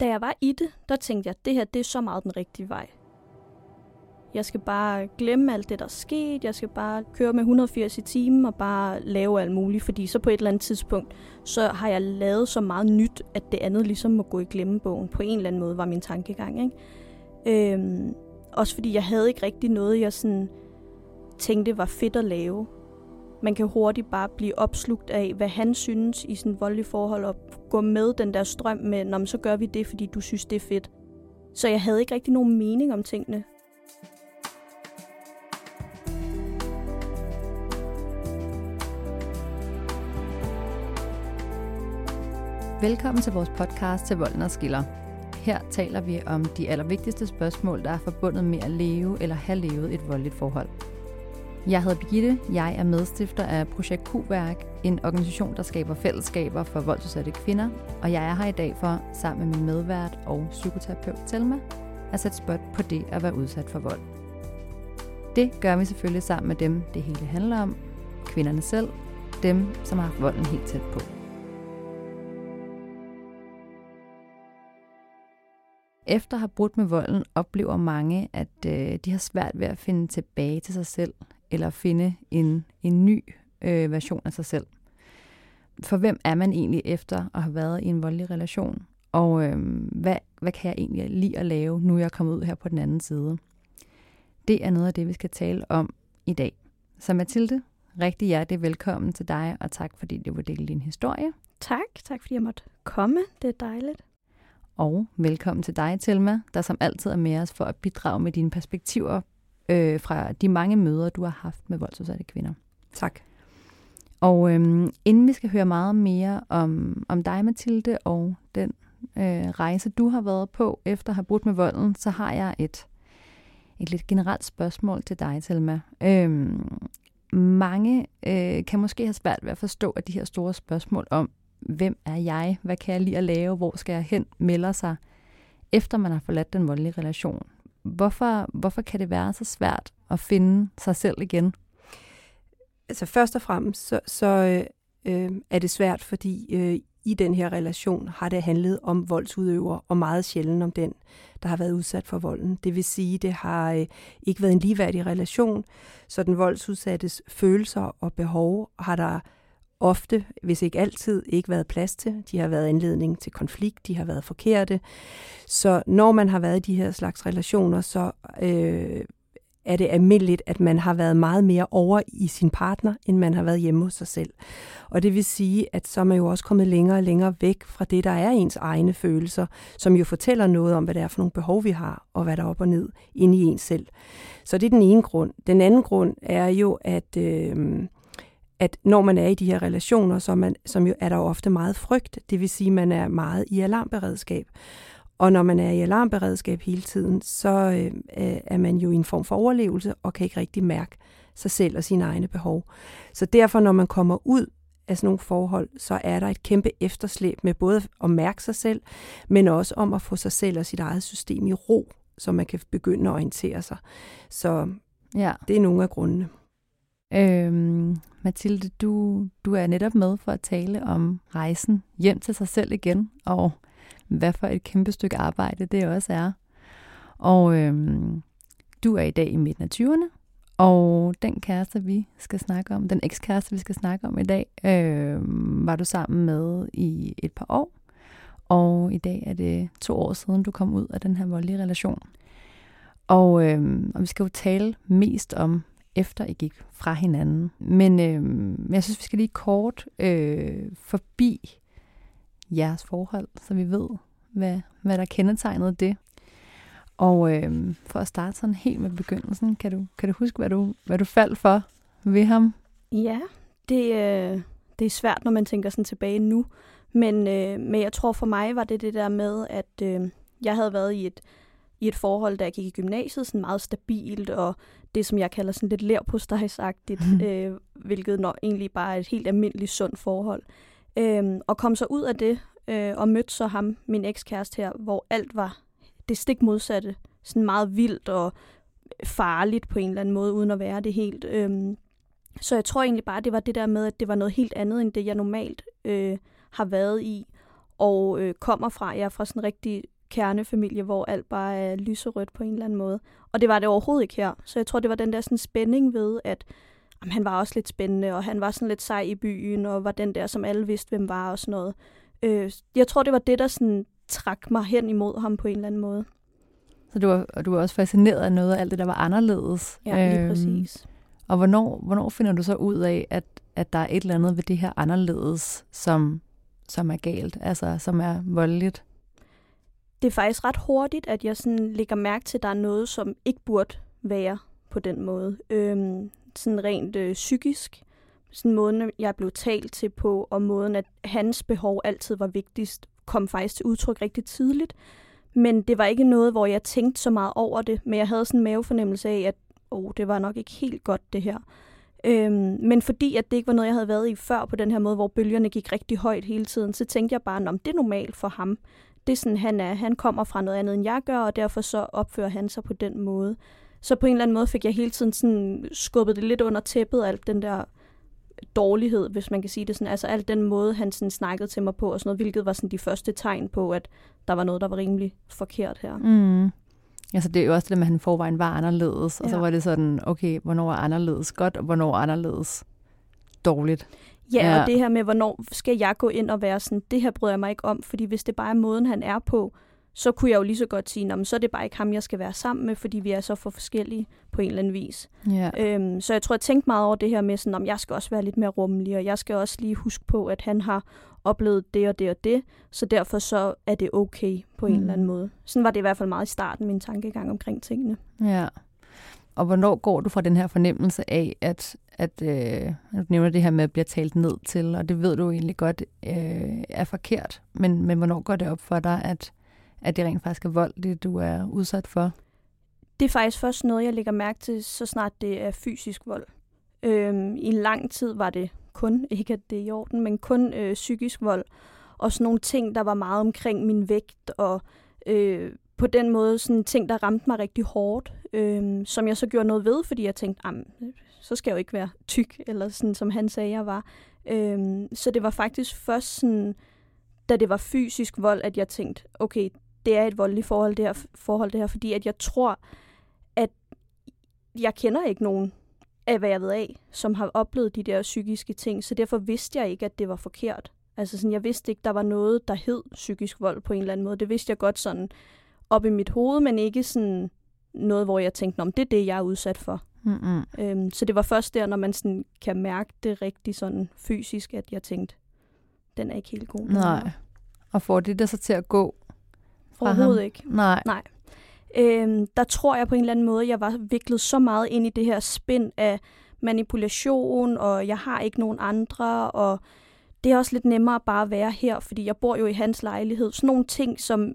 Da jeg var i det, der tænkte jeg, at det her det er så meget den rigtige vej. Jeg skal bare glemme alt det, der er sket. Jeg skal bare køre med 180 i timen og bare lave alt muligt. Fordi så på et eller andet tidspunkt, så har jeg lavet så meget nyt, at det andet ligesom må gå i glemmebogen. På en eller anden måde var min tankegang. Ikke? Øhm, også fordi jeg havde ikke rigtig noget, jeg sådan tænkte var fedt at lave. Man kan hurtigt bare blive opslugt af, hvad han synes i sådan voldelig forhold, og gå med den der strøm med, Nå, så gør vi det, fordi du synes, det er fedt. Så jeg havde ikke rigtig nogen mening om tingene. Velkommen til vores podcast til Volden og Skiller. Her taler vi om de allervigtigste spørgsmål, der er forbundet med at leve eller have levet et voldeligt forhold. Jeg hedder Birgitte, jeg er medstifter af Projekt Q-værk, en organisation, der skaber fællesskaber for voldsudsatte kvinder, og jeg er her i dag for, sammen med min medvært og psykoterapeut Telma, at sætte spot på det at være udsat for vold. Det gør vi selvfølgelig sammen med dem, det hele handler om, kvinderne selv, dem, som har haft volden helt tæt på. Efter at have brudt med volden, oplever mange, at øh, de har svært ved at finde tilbage til sig selv, eller finde en, en ny øh, version af sig selv. For hvem er man egentlig efter at have været i en voldelig relation? Og øh, hvad, hvad kan jeg egentlig lide at lave, nu jeg er kommet ud her på den anden side? Det er noget af det, vi skal tale om i dag. Så Mathilde, rigtig hjertelig velkommen til dig, og tak fordi du vil dele din historie. Tak, tak fordi jeg måtte komme. Det er dejligt. Og velkommen til dig, Telma, der som altid er med os for at bidrage med dine perspektiver øh, fra de mange møder, du har haft med voldsudsatte kvinder. Tak. Og øhm, inden vi skal høre meget mere om, om dig, Mathilde, og den øh, rejse, du har været på efter at have brudt med volden, så har jeg et, et lidt generelt spørgsmål til dig, Telma. Øhm, mange øh, kan måske have svært ved at forstå, at de her store spørgsmål om, hvem er jeg, hvad kan jeg lide at lave, hvor skal jeg hen, melder sig, efter man har forladt den voldelige relation. Hvorfor, hvorfor kan det være så svært at finde sig selv igen? Altså først og fremmest, så, så øh, øh er det svært, fordi øh, i den her relation har det handlet om voldsudøver, og meget sjældent om den, der har været udsat for volden. Det vil sige, det har øh, ikke været en ligeværdig relation, så den voldsudsattes følelser og behov har der ofte, hvis ikke altid, ikke været plads til. De har været anledning til konflikt, de har været forkerte. Så når man har været i de her slags relationer, så øh, er det almindeligt, at man har været meget mere over i sin partner, end man har været hjemme hos sig selv. Og det vil sige, at så er man jo også kommet længere og længere væk fra det, der er ens egne følelser, som jo fortæller noget om, hvad det er for nogle behov, vi har, og hvad der er op og ned inde i ens selv. Så det er den ene grund. Den anden grund er jo, at... Øh, at når man er i de her relationer, så man, som jo er der ofte meget frygt, det vil sige, at man er meget i alarmberedskab. Og når man er i alarmberedskab hele tiden, så øh, er man jo i en form for overlevelse og kan ikke rigtig mærke sig selv og sine egne behov. Så derfor, når man kommer ud af sådan nogle forhold, så er der et kæmpe efterslæb med både at mærke sig selv, men også om at få sig selv og sit eget system i ro, så man kan begynde at orientere sig. Så ja. det er nogle af grundene. Øhm, Mathilde, du, du er netop med for at tale om rejsen hjem til sig selv igen, og hvad for et kæmpe stykke arbejde det også er. Og øhm, du er i dag i midten af 20'erne, og den kæreste, vi skal snakke om, den ekskæreste, vi skal snakke om i dag, øh, var du sammen med i et par år. Og i dag er det to år siden, du kom ud af den her voldelige relation. Og, øh, og vi skal jo tale mest om efter I gik fra hinanden. Men øh, jeg synes, vi skal lige kort øh, forbi jeres forhold, så vi ved, hvad, hvad der kendetegnede det. Og øh, for at starte sådan helt med begyndelsen, kan du, kan du huske, hvad du, hvad du faldt for ved ham? Ja, det, øh, det er svært, når man tænker sådan tilbage nu. Men, øh, men jeg tror for mig var det det der med, at øh, jeg havde været i et i et forhold, da jeg gik i gymnasiet, sådan meget stabilt, og det, som jeg kalder sådan lidt lærpostejsagtigt, mm. øh, hvilket når egentlig bare er et helt almindeligt sundt forhold. Øh, og kom så ud af det, øh, og mødte så ham, min ekskæreste her, hvor alt var det stik modsatte. Sådan meget vildt og farligt på en eller anden måde, uden at være det helt. Øh, så jeg tror egentlig bare, det var det der med, at det var noget helt andet, end det jeg normalt øh, har været i. og øh, kommer fra, jeg er fra sådan en rigtig kernefamilie, hvor alt bare er lyserødt på en eller anden måde. Og det var det overhovedet ikke her. Så jeg tror, det var den der sådan spænding ved, at jamen, han var også lidt spændende, og han var sådan lidt sej i byen, og var den der, som alle vidste, hvem var og sådan noget. Øh, jeg tror, det var det, der sådan trak mig hen imod ham på en eller anden måde. Så du var, og du var også fascineret af noget af alt det, der var anderledes. Ja, lige øhm, præcis. Og hvornår, hvornår finder du så ud af, at, at der er et eller andet ved det her anderledes, som, som er galt, altså som er voldeligt? Det er faktisk ret hurtigt, at jeg sådan lægger mærke til, at der er noget, som ikke burde være på den måde. Øhm, sådan rent øh, psykisk. Sådan måden, jeg blev talt til på, og måden, at hans behov altid var vigtigst, kom faktisk til udtryk rigtig tidligt. Men det var ikke noget, hvor jeg tænkte så meget over det, men jeg havde sådan en mavefornemmelse af, at oh, det var nok ikke helt godt det her. Øhm, men fordi at det ikke var noget, jeg havde været i før på den her måde, hvor bølgerne gik rigtig højt hele tiden, så tænkte jeg bare, om det er normalt for ham. Det er sådan, han er. Han kommer fra noget andet, end jeg gør, og derfor så opfører han sig på den måde. Så på en eller anden måde fik jeg hele tiden sådan skubbet det lidt under tæppet, alt den der dårlighed, hvis man kan sige det sådan. Altså alt den måde, han sådan snakkede til mig på, og sådan noget, hvilket var sådan de første tegn på, at der var noget, der var rimelig forkert her. Mm. Altså det er jo også det med, at han forvejen var anderledes, ja. og så var det sådan, okay, hvornår er anderledes godt, og hvornår er anderledes dårligt. Ja, ja, og det her med, hvornår skal jeg gå ind og være sådan, det her bryder jeg mig ikke om, fordi hvis det bare er måden, han er på, så kunne jeg jo lige så godt sige, så er det bare ikke ham, jeg skal være sammen med, fordi vi er så for forskellige på en eller anden vis. Ja. Øhm, så jeg tror, jeg tænkte meget over det her med, sådan, om jeg skal også være lidt mere rummelig, og jeg skal også lige huske på, at han har oplevet det og det og det, så derfor så er det okay på en mm. eller anden måde. Sådan var det i hvert fald meget i starten, min tankegang omkring tingene. Ja. Og hvornår går du fra den her fornemmelse af, at, at øh, du nævner det her med at blive talt ned til, og det ved du egentlig godt øh, er forkert, men, men hvornår går det op for dig, at, at det rent faktisk er vold, det du er udsat for? Det er faktisk først noget, jeg lægger mærke til, så snart det er fysisk vold. Øhm, I lang tid var det kun, ikke at det er i orden, men kun øh, psykisk vold. Og sådan nogle ting, der var meget omkring min vægt, og øh, på den måde sådan ting, der ramte mig rigtig hårdt, øh, som jeg så gjorde noget ved, fordi jeg tænkte, så skal jeg jo ikke være tyk, eller sådan, som han sagde, jeg var. Øh, så det var faktisk først sådan, da det var fysisk vold, at jeg tænkte, okay, det er et voldeligt forhold, det her, forhold, det her fordi at jeg tror, at jeg kender ikke nogen, af hvad jeg ved af, som har oplevet de der psykiske ting, så derfor vidste jeg ikke, at det var forkert. Altså sådan, jeg vidste ikke, der var noget, der hed psykisk vold på en eller anden måde. Det vidste jeg godt sådan op i mit hoved, men ikke sådan noget, hvor jeg tænkte, om det er det, jeg er udsat for. Mm-hmm. Øhm, så det var først der, når man sådan kan mærke det rigtig sådan fysisk, at jeg tænkte, den er ikke helt god. Nej. Og får det der så til at gå Overhovedet ikke. Nej. Nej. Øhm, der tror jeg på en eller anden måde, jeg var viklet så meget ind i det her spind af manipulation, og jeg har ikke nogen andre, og det er også lidt nemmere bare at være her, fordi jeg bor jo i hans lejlighed. Sådan nogle ting, som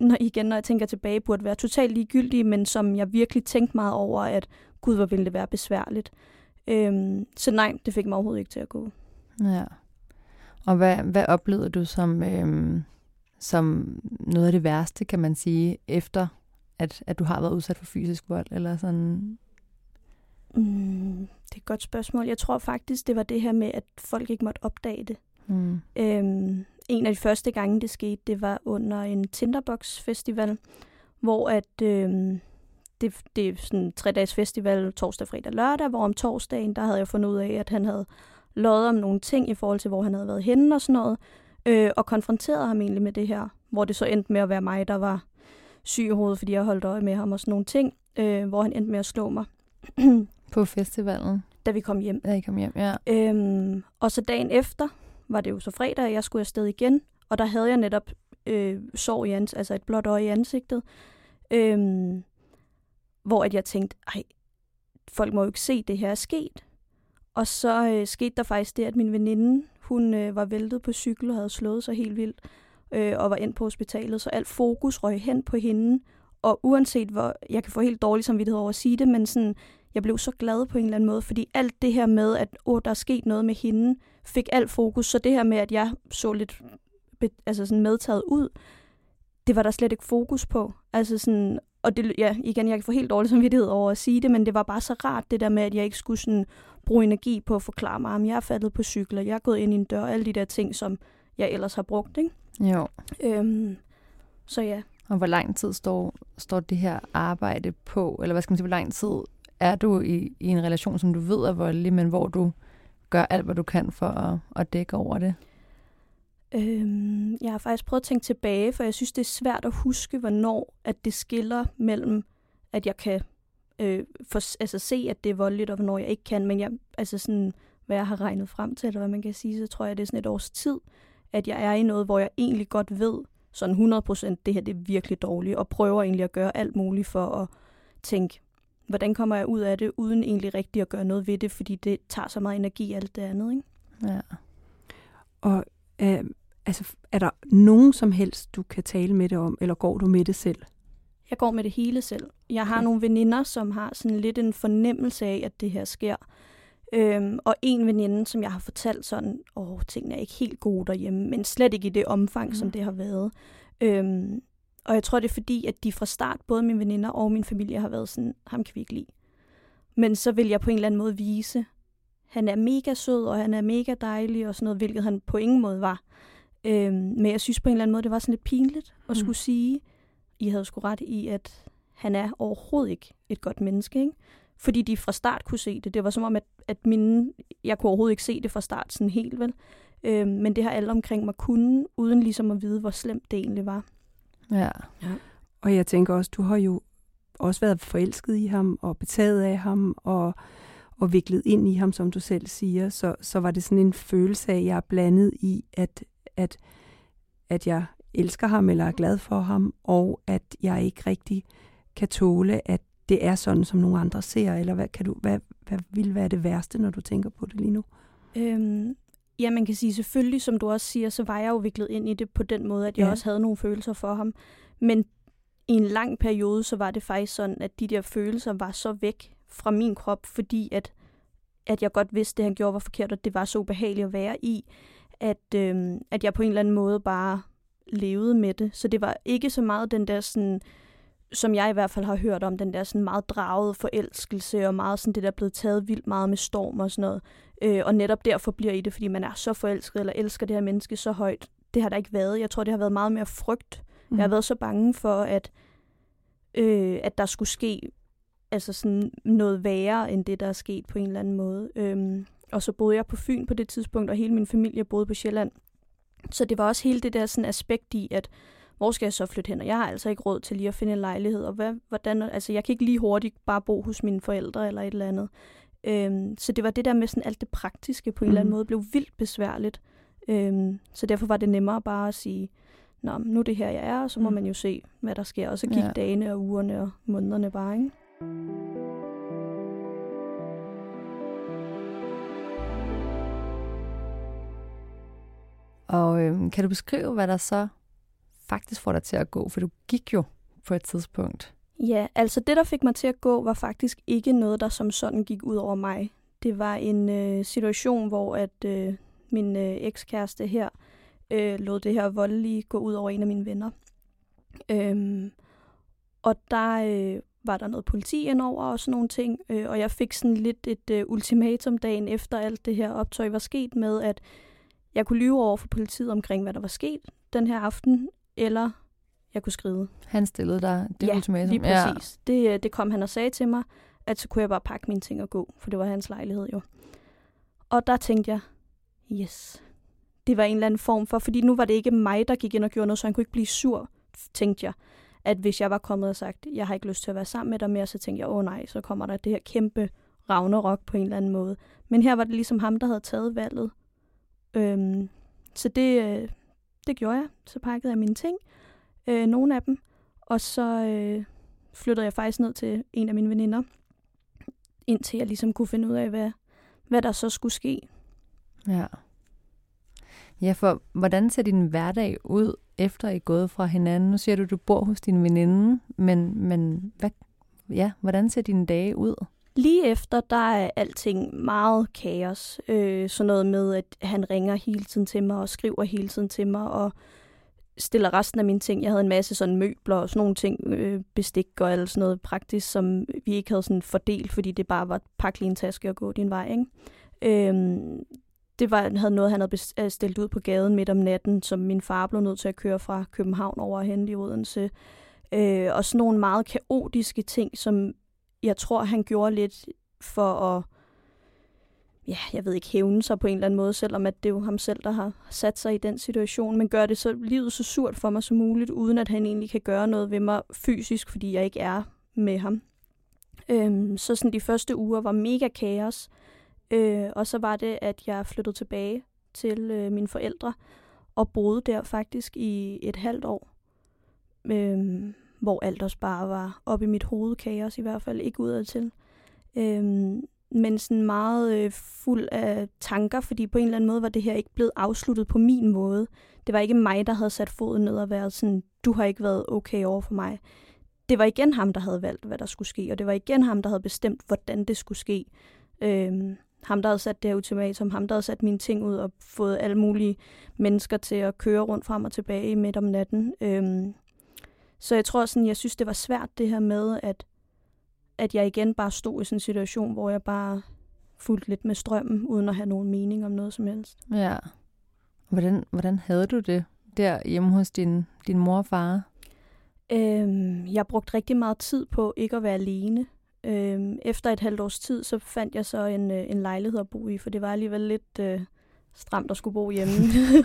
når, igen, når jeg tænker tilbage, burde være totalt ligegyldige, men som jeg virkelig tænkte meget over, at gud, hvor ville det være besværligt. Øhm, så nej, det fik mig overhovedet ikke til at gå. Ja. Og hvad, hvad oplevede du som, øhm, som noget af det værste, kan man sige, efter at, at du har været udsat for fysisk vold? Eller sådan? Mm, det er et godt spørgsmål. Jeg tror faktisk, det var det her med, at folk ikke måtte opdage det. Mm. Øhm, en af de første gange, det skete, det var under en Tinderbox Festival, hvor at øhm, det, det er sådan en tre-dages festival, torsdag, fredag, lørdag, hvor om torsdagen, der havde jeg fundet ud af, at han havde løjet om nogle ting i forhold til, hvor han havde været henne og sådan noget, øh, og konfronteret ham egentlig med det her, hvor det så endte med at være mig, der var syg i hovedet, fordi jeg holdt øje med ham og sådan nogle ting, øh, hvor han endte med at slå mig. På festivalen? Da vi kom hjem. Da I kom hjem, ja. Øhm, og så dagen efter var det jo så fredag, at jeg skulle afsted igen, og der havde jeg netop øh, sår i ans- altså et blåt øje i ansigtet, øhm, hvor at jeg tænkte, ej, folk må jo ikke se, det her er sket. Og så øh, skete der faktisk det, at min veninde, hun øh, var væltet på cykel og havde slået sig helt vildt øh, og var ind på hospitalet, så alt fokus røg hen på hende, og uanset hvor, jeg kan få helt dårlig samvittighed over at sige det, men sådan, jeg blev så glad på en eller anden måde, fordi alt det her med, at åh, der er sket noget med hende, fik alt fokus, så det her med, at jeg så lidt altså sådan medtaget ud, det var der slet ikke fokus på. Altså sådan, og det, ja, igen, jeg kan få helt dårlig samvittighed over at sige det, men det var bare så rart, det der med, at jeg ikke skulle sådan bruge energi på at forklare mig, om jeg er faldet på cykler, jeg er gået ind i en dør, alle de der ting, som jeg ellers har brugt, ikke? Jo. Øhm, så ja. Og hvor lang tid står, står det her arbejde på? Eller hvad skal man sige, hvor lang tid er du i, i en relation, som du ved er voldelig, men hvor du gør alt, hvad du kan for at, at dække over det? Øhm, jeg har faktisk prøvet at tænke tilbage, for jeg synes, det er svært at huske, hvornår at det skiller mellem, at jeg kan øh, for, altså, se, at det er voldeligt, og hvornår jeg ikke kan. Men jeg, altså sådan, hvad jeg har regnet frem til, eller hvad man kan sige, så tror jeg, det er sådan et års tid, at jeg er i noget, hvor jeg egentlig godt ved, sådan 100 procent, det her det er virkelig dårligt, og prøver egentlig at gøre alt muligt for at tænke, hvordan kommer jeg ud af det, uden egentlig rigtig at gøre noget ved det, fordi det tager så meget energi alt det andet. Ikke? Ja. Og øh, altså, er der nogen som helst, du kan tale med det om, eller går du med det selv? Jeg går med det hele selv. Jeg har okay. nogle veninder, som har sådan lidt en fornemmelse af, at det her sker. Øhm, og en veninde, som jeg har fortalt sådan, åh, tingene er ikke helt gode derhjemme, men slet ikke i det omfang, mm. som det har været. Øhm, og jeg tror, det er fordi, at de fra start, både mine veninder og min familie, har været sådan, ham kan vi ikke lide. Men så vil jeg på en eller anden måde vise, han er mega sød, og han er mega dejlig, og sådan noget, hvilket han på ingen måde var. Øhm, men jeg synes på en eller anden måde, det var sådan lidt pinligt at mm. skulle sige, I havde sgu ret i, at han er overhovedet ikke et godt menneske, ikke? Fordi de fra start kunne se det. Det var som om, at, at mine, jeg kunne overhovedet ikke se det fra start sådan helt, vel? Øhm, men det har alle omkring mig kunne, uden ligesom at vide, hvor slemt det egentlig var. Ja. ja. Og jeg tænker også, du har jo også været forelsket i ham, og betaget af ham, og, og viklet ind i ham, som du selv siger. Så, så var det sådan en følelse af, at jeg er blandet i, at, at, at jeg elsker ham, eller er glad for ham, og at jeg ikke rigtig kan tåle, at det er sådan, som nogle andre ser, eller hvad, kan du, hvad, hvad vil være det værste, når du tænker på det lige nu? Øhm, ja, man kan sige selvfølgelig, som du også siger, så var jeg jo viklet ind i det på den måde, at jeg ja. også havde nogle følelser for ham. Men i en lang periode, så var det faktisk sådan, at de der følelser var så væk fra min krop, fordi at, at jeg godt vidste, at det han gjorde var forkert, og det var så ubehageligt at være i, at, øhm, at jeg på en eller anden måde bare levede med det. Så det var ikke så meget den der sådan som jeg i hvert fald har hørt om, den der sådan meget draget forelskelse, og meget sådan det der blevet taget vildt meget med storm og sådan noget. Øh, og netop derfor bliver i det, fordi man er så forelsket, eller elsker det her menneske så højt. Det har der ikke været. Jeg tror, det har været meget mere frygt. Mm. Jeg har mhm. været så bange for, at, øh, at der skulle ske altså sådan noget værre, end det, der er sket på en eller anden måde. Øhm, og så boede jeg på Fyn på det tidspunkt, og hele min familie boede på Sjælland. Så det var også hele det der sådan aspekt i, at hvor skal jeg så flytte hen? Og jeg har altså ikke råd til lige at finde en lejlighed, og hvad, hvordan, altså jeg kan ikke lige hurtigt bare bo hos mine forældre eller et eller andet. Øhm, så det var det der med sådan alt det praktiske på en mm. eller anden mhm. måde, blev vildt besværligt. Øhm, så derfor var det nemmere bare at sige, Nå, nu er det her, jeg er, og så må mm. man jo se, hvad der sker. Og så gik ja. dagene og ugerne og månederne bare, ikke? Og øhm, kan du beskrive, hvad der så faktisk får dig til at gå? For du gik jo på et tidspunkt. Ja, altså det, der fik mig til at gå, var faktisk ikke noget, der som sådan gik ud over mig. Det var en øh, situation, hvor at øh, min øh, ekskæreste her øh, lod det her voldelige gå ud over en af mine venner. Øhm, og der øh, var der noget politi indover og sådan nogle ting, øh, og jeg fik sådan lidt et øh, ultimatum dagen efter alt det her optøj var sket med, at jeg kunne lyve over for politiet omkring, hvad der var sket den her aften, eller jeg kunne skrive. Han stillede dig det ja, ultimatum? lige præcis. Ja. Det, øh, det kom han og sagde til mig, at så kunne jeg bare pakke mine ting og gå, for det var hans lejlighed jo. Og der tænkte jeg, yes, det var en eller anden form for, fordi nu var det ikke mig, der gik ind og gjorde noget, så han kunne ikke blive sur, tænkte jeg. At hvis jeg var kommet og sagt, jeg har ikke lyst til at være sammen med dig mere, så tænkte jeg, åh oh, nej, så kommer der det her kæmpe Ragnarok på en eller anden måde. Men her var det ligesom ham, der havde taget valget. Øhm, så det, øh, det gjorde jeg. Så pakkede jeg mine ting, øh, nogle af dem, og så øh, flyttede jeg faktisk ned til en af mine veninder, indtil jeg ligesom kunne finde ud af, hvad, hvad der så skulle ske. Ja. Ja, for hvordan ser din hverdag ud, efter I er gået fra hinanden? Nu siger du, at du bor hos din veninde, men, men hvad, ja, hvordan ser dine dage ud? Lige efter, der er alting meget kaos. Øh, sådan noget med, at han ringer hele tiden til mig og skriver hele tiden til mig og stiller resten af mine ting. Jeg havde en masse sådan møbler og sådan nogle ting, øh, bestik og alt sådan noget praktisk, som vi ikke havde sådan fordelt, fordi det bare var pakke lige en taske og gå din vej. Ikke? Øhm, det var, havde noget, han havde øh, stillet ud på gaden midt om natten, som min far blev nødt til at køre fra København over hen i Odense. Øh, og sådan nogle meget kaotiske ting, som jeg tror, han gjorde lidt for at, ja, jeg ved ikke, hævne sig på en eller anden måde, selvom at det er jo ham selv, der har sat sig i den situation, men gør det så livet så surt for mig som muligt, uden at han egentlig kan gøre noget ved mig fysisk, fordi jeg ikke er med ham. Øhm, så sådan de første uger var mega kaos, øh, og så var det, at jeg flyttede tilbage til øh, mine forældre, og boede der faktisk i et halvt år. Øhm, hvor alt også bare var op i mit hoved kaos, i hvert fald ikke udadtil. Øhm, men sådan meget øh, fuld af tanker, fordi på en eller anden måde var det her ikke blevet afsluttet på min måde. Det var ikke mig, der havde sat foden ned og været sådan, du har ikke været okay over for mig. Det var igen ham, der havde valgt, hvad der skulle ske, og det var igen ham, der havde bestemt, hvordan det skulle ske. Øhm, ham, der havde sat det her ultimatum, ham, der havde sat mine ting ud og fået alle mulige mennesker til at køre rundt frem og tilbage midt om natten. Øhm, så jeg tror sådan, jeg synes, det var svært det her med, at, at jeg igen bare stod i sådan en situation, hvor jeg bare fulgte lidt med strømmen, uden at have nogen mening om noget som helst. Ja. Hvordan, hvordan havde du det der hjemme hos din, din mor og far? Øhm, jeg brugte rigtig meget tid på ikke at være alene. Øhm, efter et halvt års tid, så fandt jeg så en, øh, en lejlighed at bo i, for det var alligevel lidt øh, stramt at skulle bo hjemme,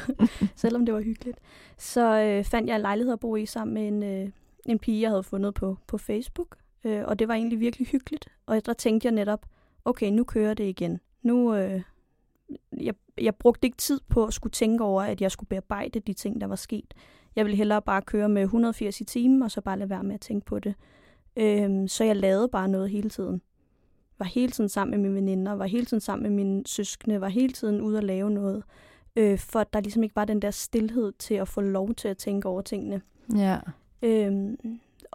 selvom det var hyggeligt. Så øh, fandt jeg en lejlighed at bo i sammen med en, øh, en pige, jeg havde fundet på, på Facebook. Øh, og det var egentlig virkelig hyggeligt. Og der tænkte jeg netop, okay, nu kører det igen. Nu, øh, jeg, jeg brugte ikke tid på at skulle tænke over, at jeg skulle bearbejde de ting, der var sket. Jeg ville hellere bare køre med 180 i timen, og så bare lade være med at tænke på det. Øh, så jeg lavede bare noget hele tiden var hele tiden sammen med mine veninder, var hele tiden sammen med mine søskende, var hele tiden ude at lave noget. Øh, for at der ligesom ikke var den der stillhed til at få lov til at tænke over tingene. Ja. Øhm,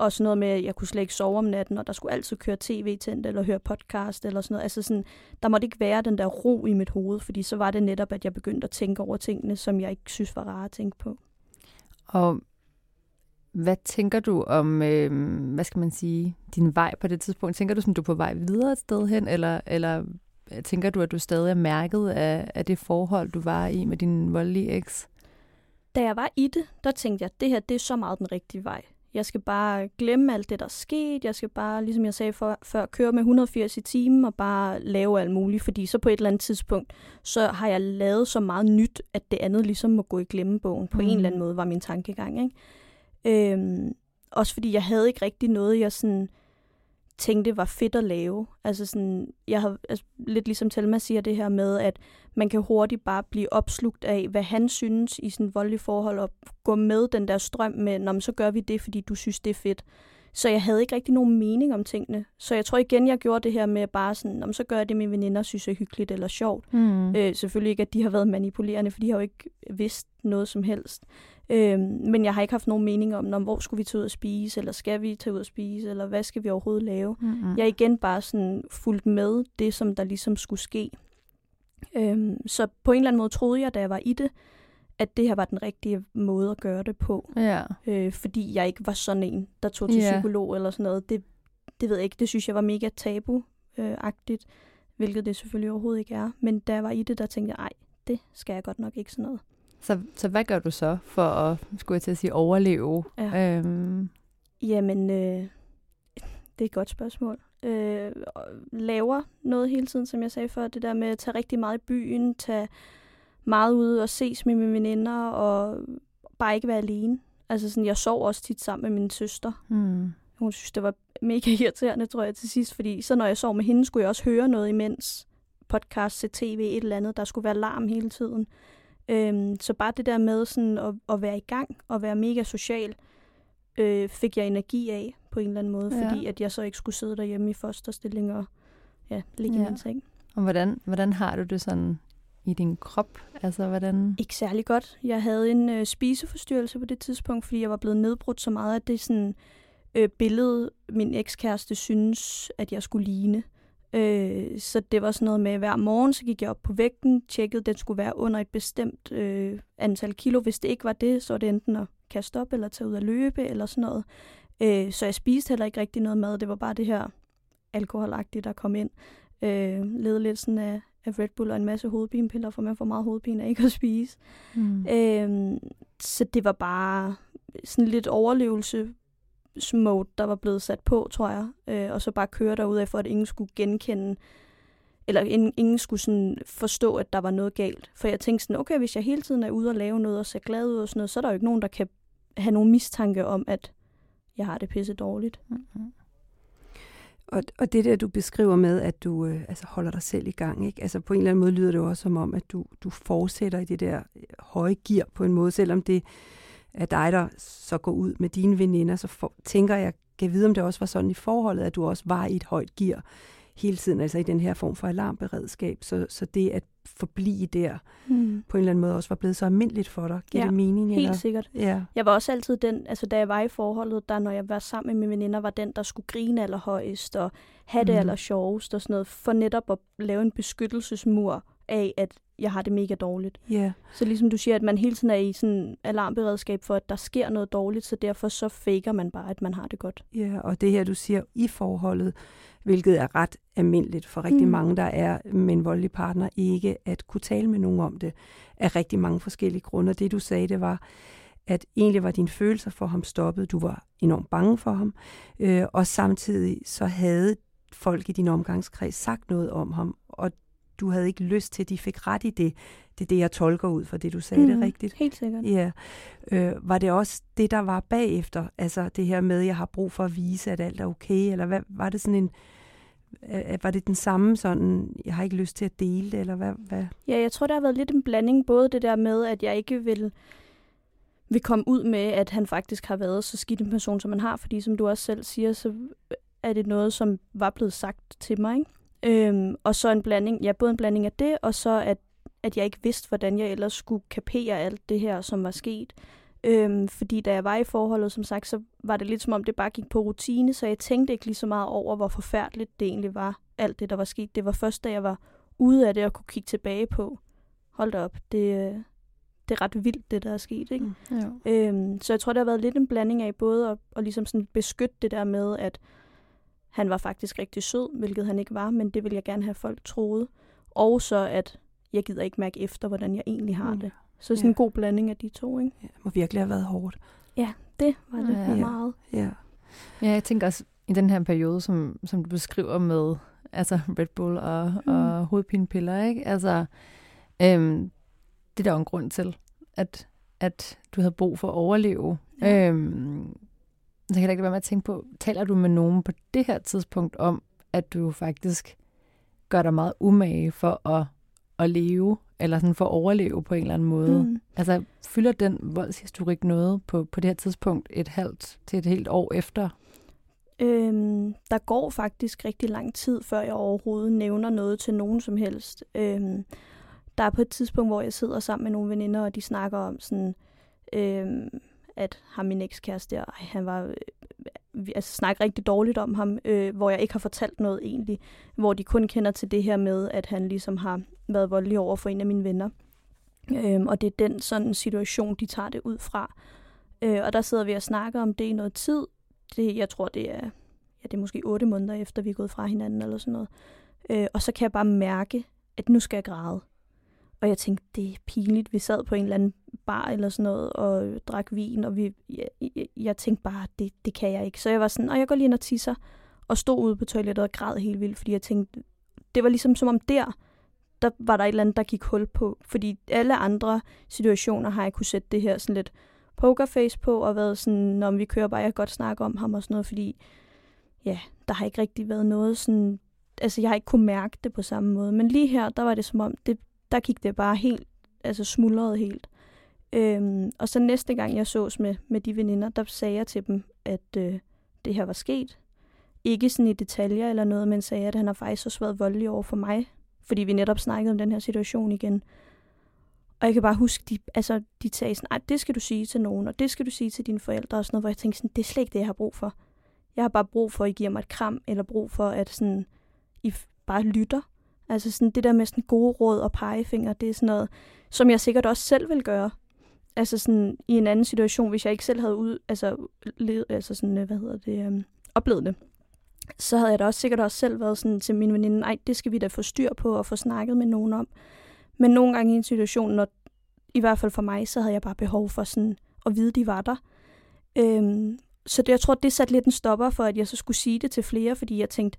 også noget med, at jeg kunne slet ikke sove om natten, og der skulle altid køre tv tændt, eller høre podcast, eller sådan noget. Altså sådan, der måtte ikke være den der ro i mit hoved, fordi så var det netop, at jeg begyndte at tænke over tingene, som jeg ikke synes var rare at tænke på. Og hvad tænker du om, øh, hvad skal man sige, din vej på det tidspunkt? Tænker du, som du er på vej videre et sted hen, eller, eller tænker du, at du stadig er mærket af, af det forhold, du var i med din voldelige eks? Da jeg var i det, der tænkte jeg, at det her det er så meget den rigtige vej. Jeg skal bare glemme alt det, der er sket. Jeg skal bare, ligesom jeg sagde for, før, køre med 180 i timen og bare lave alt muligt. Fordi så på et eller andet tidspunkt, så har jeg lavet så meget nyt, at det andet ligesom må gå i glemmebogen. På mm. en eller anden måde var min tankegang. Ikke? Øhm, også fordi jeg havde ikke rigtig noget, jeg sådan tænkte var fedt at lave. Altså sådan, jeg har altså, lidt ligesom Telma siger det her med, at man kan hurtigt bare blive opslugt af, hvad han synes i sådan voldelig forhold, og gå med den der strøm med, Nå, så gør vi det, fordi du synes, det er fedt. Så jeg havde ikke rigtig nogen mening om tingene. Så jeg tror igen, jeg gjorde det her med bare sådan, om så gør jeg det, mine veninder synes er hyggeligt eller sjovt. Mm. Øh, selvfølgelig ikke, at de har været manipulerende, for de har jo ikke vidst noget som helst. Øh, men jeg har ikke haft nogen mening om, om, hvor skulle vi tage ud og spise, eller skal vi tage ud og spise, eller hvad skal vi overhovedet lave. Mm-hmm. Jeg er igen bare sådan fulgt med det, som der ligesom skulle ske. Øh, så på en eller anden måde troede jeg, da jeg var i det, at det her var den rigtige måde at gøre det på. Ja. Øh, fordi jeg ikke var sådan en, der tog til ja. psykolog eller sådan noget. Det, det ved jeg ikke. Det synes jeg var mega tabu-agtigt, hvilket det selvfølgelig overhovedet ikke er. Men da jeg var i det, der tænkte jeg, ej, det skal jeg godt nok ikke sådan noget. Så, så hvad gør du så for at, skulle jeg til at sige, overleve? Ja. Øhm. Jamen, øh, det er et godt spørgsmål. Øh, laver noget hele tiden, som jeg sagde før. Det der med at tage rigtig meget i byen, tage meget ude og ses med mine veninder, og bare ikke være alene. Altså sådan, jeg sov også tit sammen med min søster. Mm. Hun synes, det var mega irriterende, tror jeg, til sidst, fordi så når jeg sov med hende, skulle jeg også høre noget imens. Podcast, se tv, et eller andet. Der skulle være larm hele tiden. Øhm, så bare det der med sådan at, at være i gang og være mega social, øh, fik jeg energi af på en eller anden måde, ja. fordi at jeg så ikke skulle sidde derhjemme i fosterstilling og ja, ligge ja. i min seng. Og hvordan, hvordan har du det sådan i din krop? Altså, hvordan? Ikke særlig godt. Jeg havde en øh, spiseforstyrrelse på det tidspunkt, fordi jeg var blevet nedbrudt så meget, at det sådan øh, billede, min ekskæreste synes, at jeg skulle ligne. Øh, så det var sådan noget med, at hver morgen så gik jeg op på vægten, tjekkede, at den skulle være under et bestemt øh, antal kilo. Hvis det ikke var det, så var det enten at kaste op eller tage ud at løbe eller sådan noget. Øh, så jeg spiste heller ikke rigtig noget mad. Det var bare det her alkoholagtige, der kom ind. Øh, led lidt sådan af, af Red Bull og en masse hovedpinepiller, for man får meget hovedpine af ikke at spise. Mm. Øhm, så det var bare sådan lidt overlevelse mode, der var blevet sat på, tror jeg. Øh, og så bare køre derud af, for at ingen skulle genkende, eller ingen, ingen skulle sådan forstå, at der var noget galt. For jeg tænkte sådan, okay, hvis jeg hele tiden er ude og lave noget og ser glad ud og sådan noget, så er der jo ikke nogen, der kan have nogen mistanke om, at jeg har det pisse dårligt. Mm-hmm. Og, og det der, du beskriver med, at du øh, altså holder dig selv i gang, ikke? Altså på en eller anden måde lyder det jo også som om, at du, du fortsætter i det der øh, høje gear på en måde, selvom det er dig, der så går ud med dine veninder, så for, tænker jeg, kan vide, om det også var sådan i forholdet, at du også var i et højt gear hele tiden, altså i den her form for alarmberedskab. Så, så det at forblive der mm. på en eller anden måde også var blevet så almindeligt for dig. Giver ja, det mening? helt eller? sikkert. Ja. Jeg var også altid den, altså da jeg var i forholdet, der når jeg var sammen med mine veninder, var den, der skulle grine allerhøjest og have det mm. aller sjovest og sådan noget, for netop at lave en beskyttelsesmur af, at jeg har det mega dårligt. Yeah. Så ligesom du siger, at man hele tiden er i sådan alarmberedskab for, at der sker noget dårligt, så derfor så faker man bare, at man har det godt. Ja, yeah, og det her, du siger i forholdet, hvilket er ret almindeligt for rigtig mm. mange, der er med en voldelig partner, ikke at kunne tale med nogen om det, af rigtig mange forskellige grunde. Det du sagde, det var, at egentlig var dine følelser for ham stoppet. Du var enormt bange for ham, øh, og samtidig så havde folk i din omgangskreds sagt noget om ham, og du havde ikke lyst til, at de fik ret i det. Det er det, jeg tolker ud fra det, du sagde mm, det rigtigt. Helt sikkert. Ja. Øh, var det også det, der var bagefter? Altså det her med, at jeg har brug for at vise, at alt er okay? Eller hvad, var det sådan en... Øh, var det den samme sådan, jeg har ikke lyst til at dele det, eller hvad, hvad? Ja, jeg tror, der har været lidt en blanding, både det der med, at jeg ikke vil, vil komme ud med, at han faktisk har været så skidt en person, som han har, fordi som du også selv siger, så er det noget, som var blevet sagt til mig, ikke? Øhm, og så en blanding, ja, både en blanding af det, og så at, at jeg ikke vidste, hvordan jeg ellers skulle kapere alt det her, som var sket. Øhm, fordi da jeg var i forholdet, som sagt, så var det lidt som om, det bare gik på rutine, så jeg tænkte ikke lige så meget over, hvor forfærdeligt det egentlig var, alt det, der var sket. Det var først, da jeg var ude af det og kunne kigge tilbage på, hold da op, det, det er ret vildt, det der er sket. Ikke? Mm, ja. øhm, så jeg tror, det har været lidt en blanding af både at, at ligesom sådan beskytte det der med, at han var faktisk rigtig sød, hvilket han ikke var, men det vil jeg gerne have folk troede. Og så, at jeg gider ikke mærke efter, hvordan jeg egentlig har mm. det. Så sådan ja. en god blanding af de to, ikke? Ja, det må virkelig have været hårdt. Ja, det var det ja. meget. Ja. ja, jeg tænker også, i den her periode, som, som du beskriver med altså Red Bull og, mm. og hovedpinepiller, ikke? Altså, øhm, det er der jo en grund til, at, at du havde brug for at overleve. Ja. Øhm, så kan jeg ikke være med at tænke på, taler du med nogen på det her tidspunkt om, at du faktisk gør dig meget umage for at, at leve, eller sådan for at overleve på en eller anden måde? Mm. Altså, fylder den voldshistorik noget på, på det her tidspunkt et halvt til et helt år efter? Øhm, der går faktisk rigtig lang tid, før jeg overhovedet nævner noget til nogen som helst. Øhm, der er på et tidspunkt, hvor jeg sidder sammen med nogle veninder, og de snakker om sådan... Øhm, at ham min ekskæreste, ej, han var, øh, altså snakke rigtig dårligt om ham, øh, hvor jeg ikke har fortalt noget egentlig, hvor de kun kender til det her med, at han ligesom har været voldelig over for en af mine venner. Øh, og det er den sådan situation, de tager det ud fra. Øh, og der sidder vi og snakker om det i noget tid. Det, jeg tror, det er, ja, det er måske otte måneder efter, vi er gået fra hinanden eller sådan noget. Øh, og så kan jeg bare mærke, at nu skal jeg græde. Og jeg tænkte, det er pinligt. Vi sad på en eller anden bar eller sådan noget og drak vin, og vi, jeg, jeg, jeg tænkte bare, det, det kan jeg ikke. Så jeg var sådan, og jeg går lige ind og tisser, og stod ude på toilettet og græd helt vildt, fordi jeg tænkte, det var ligesom som om der, der var der et eller andet, der gik hul på. Fordi alle andre situationer har jeg kunne sætte det her sådan lidt pokerface på, og været sådan, når vi kører bare, jeg kan godt snakke om ham og sådan noget, fordi ja, der har ikke rigtig været noget sådan, altså jeg har ikke kunne mærke det på samme måde. Men lige her, der var det som om, det, der gik det bare helt, altså smuldrede helt. Øhm, og så næste gang jeg sås med, med de veninder, der sagde jeg til dem, at øh, det her var sket. Ikke sådan i detaljer eller noget, men sagde, at han har faktisk også været voldelig over for mig, fordi vi netop snakkede om den her situation igen. Og jeg kan bare huske, de, altså, de sagde sådan, nej, det skal du sige til nogen, og det skal du sige til dine forældre, og sådan noget, hvor jeg tænkte sådan, det er slet ikke det, jeg har brug for. Jeg har bare brug for, at I giver mig et kram, eller brug for, at sådan, I bare lytter. Altså sådan det der med sådan gode råd og pegefinger, det er sådan noget, som jeg sikkert også selv vil gøre. Altså sådan i en anden situation, hvis jeg ikke selv havde ud, altså, led, altså sådan, øh, hvad hedder det, øhm, oplevet det. så havde jeg da også sikkert også selv været sådan til min veninde, nej, det skal vi da få styr på og få snakket med nogen om. Men nogle gange i en situation, når, i hvert fald for mig, så havde jeg bare behov for sådan at vide, de var der. Øhm, så det, jeg tror, det satte lidt en stopper for, at jeg så skulle sige det til flere, fordi jeg tænkte,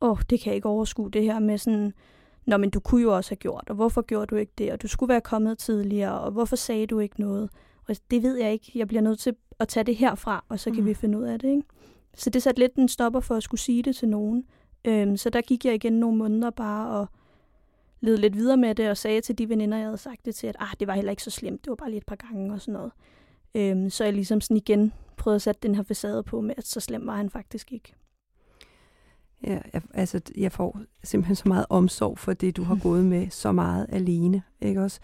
åh, oh, det kan jeg ikke overskue, det her med sådan, Nå, men du kunne jo også have gjort, og hvorfor gjorde du ikke det, og du skulle være kommet tidligere, og hvorfor sagde du ikke noget? Og det ved jeg ikke. Jeg bliver nødt til at tage det herfra, og så kan mm. vi finde ud af det, ikke? Så det satte lidt en stopper for at skulle sige det til nogen. Øhm, så der gik jeg igen nogle måneder bare og led lidt videre med det, og sagde til de veninder, jeg havde sagt det til, at ah, det var heller ikke så slemt, det var bare lige et par gange og sådan noget. Øhm, så jeg ligesom sådan igen prøvede at sætte den her facade på med, at så slem var han faktisk ikke. Ja, jeg, altså, jeg får simpelthen så meget omsorg for det, du har gået med så meget alene, ikke også?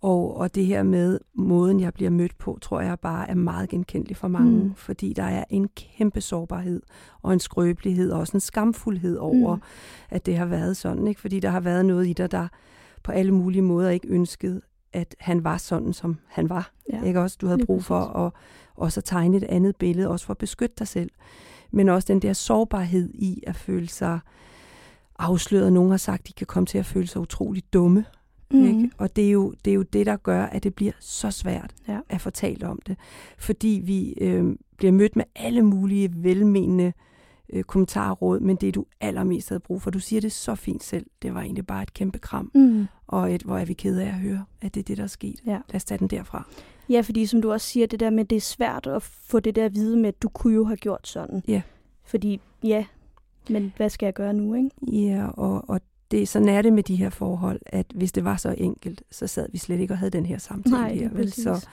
Og, og det her med måden, jeg bliver mødt på, tror jeg bare er meget genkendelig for mange, mm. fordi der er en kæmpe sårbarhed og en skrøbelighed og også en skamfuldhed over, mm. at det har været sådan, ikke? Fordi der har været noget i dig, der på alle mulige måder ikke ønskede, at han var sådan, som han var. Ja. Ikke også? Du havde brug for at, også at tegne et andet billede, også for at beskytte dig selv men også den der sårbarhed i at føle sig afsløret. Nogen har sagt, at de kan komme til at føle sig utrolig dumme. Mm. Ikke? Og det er, jo, det er jo det, der gør, at det bliver så svært ja. at fortælle om det. Fordi vi øh, bliver mødt med alle mulige velmenende øh, kommentarråd, men det du allermest havde brug for. Du siger det så fint selv. Det var egentlig bare et kæmpe kram. Mm. Og et, hvor er vi kede af at høre, at det er det, der er sket. Ja. Lad os tage den derfra. Ja, fordi som du også siger, det der med, det er svært at få det der at vide med, at du kunne jo have gjort sådan. Ja. Fordi, ja, men hvad skal jeg gøre nu, ikke? Ja, og, og det, sådan er det med de her forhold, at hvis det var så enkelt, så sad vi slet ikke og havde den her samtale Nej, her. Vel? Så,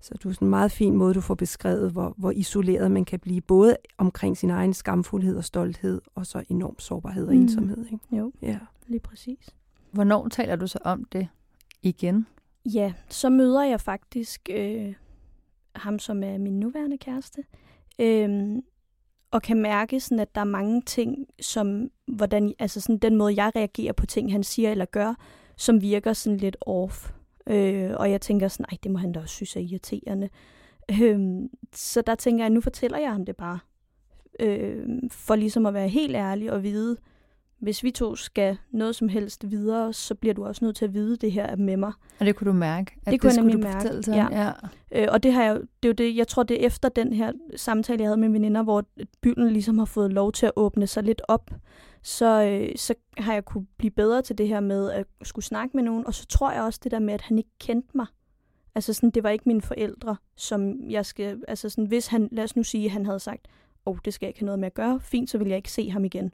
så du er sådan en meget fin måde, du får beskrevet, hvor, hvor isoleret man kan blive, både omkring sin egen skamfuldhed og stolthed, og så enorm sårbarhed og mm. ensomhed. Ikke? Jo, ja. lige præcis. Hvornår taler du så om det igen? Ja, så møder jeg faktisk øh, ham, som er min nuværende kæreste, øh, og kan mærke, sådan, at der er mange ting, som hvordan, altså sådan, den måde, jeg reagerer på ting, han siger eller gør, som virker sådan lidt off. Øh, og jeg tænker sådan, nej, det må han da også synes er irriterende. Øh, så der tænker jeg, nu fortæller jeg ham det bare. Øh, for ligesom at være helt ærlig og vide, hvis vi to skal noget som helst videre, så bliver du også nødt til at vide det her med mig. Og det kunne du mærke? At det kunne det jeg nemlig mærke, til ja. ja. Øh, og det har jeg, det er jo det, jeg tror, det er efter den her samtale, jeg havde med veninder, hvor byen ligesom har fået lov til at åbne sig lidt op, så, øh, så har jeg kunne blive bedre til det her med at skulle snakke med nogen. Og så tror jeg også det der med, at han ikke kendte mig. Altså sådan, det var ikke mine forældre, som jeg skal, altså sådan, hvis han, lad os nu sige, at han havde sagt, åh, oh, det skal jeg ikke have noget med at gøre, fint, så vil jeg ikke se ham igen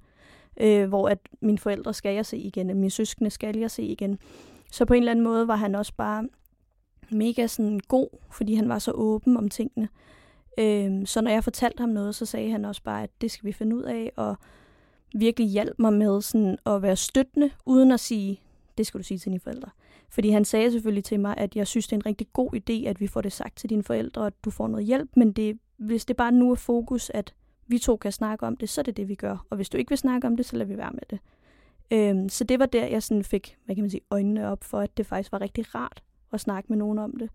øh, hvor at mine forældre skal jeg se igen, og mine søskende skal jeg se igen. Så på en eller anden måde var han også bare mega sådan god, fordi han var så åben om tingene. Øh, så når jeg fortalte ham noget, så sagde han også bare, at det skal vi finde ud af, og virkelig hjalp mig med sådan at være støttende, uden at sige, det skal du sige til dine forældre. Fordi han sagde selvfølgelig til mig, at jeg synes, det er en rigtig god idé, at vi får det sagt til dine forældre, at du får noget hjælp, men det, hvis det bare nu er fokus, at vi to kan snakke om det, så er det det, vi gør. Og hvis du ikke vil snakke om det, så lader vi være med det. Øhm, så det var der, jeg sådan fik, hvad kan man sige, øjnene op for, at det faktisk var rigtig rart at snakke med nogen om det.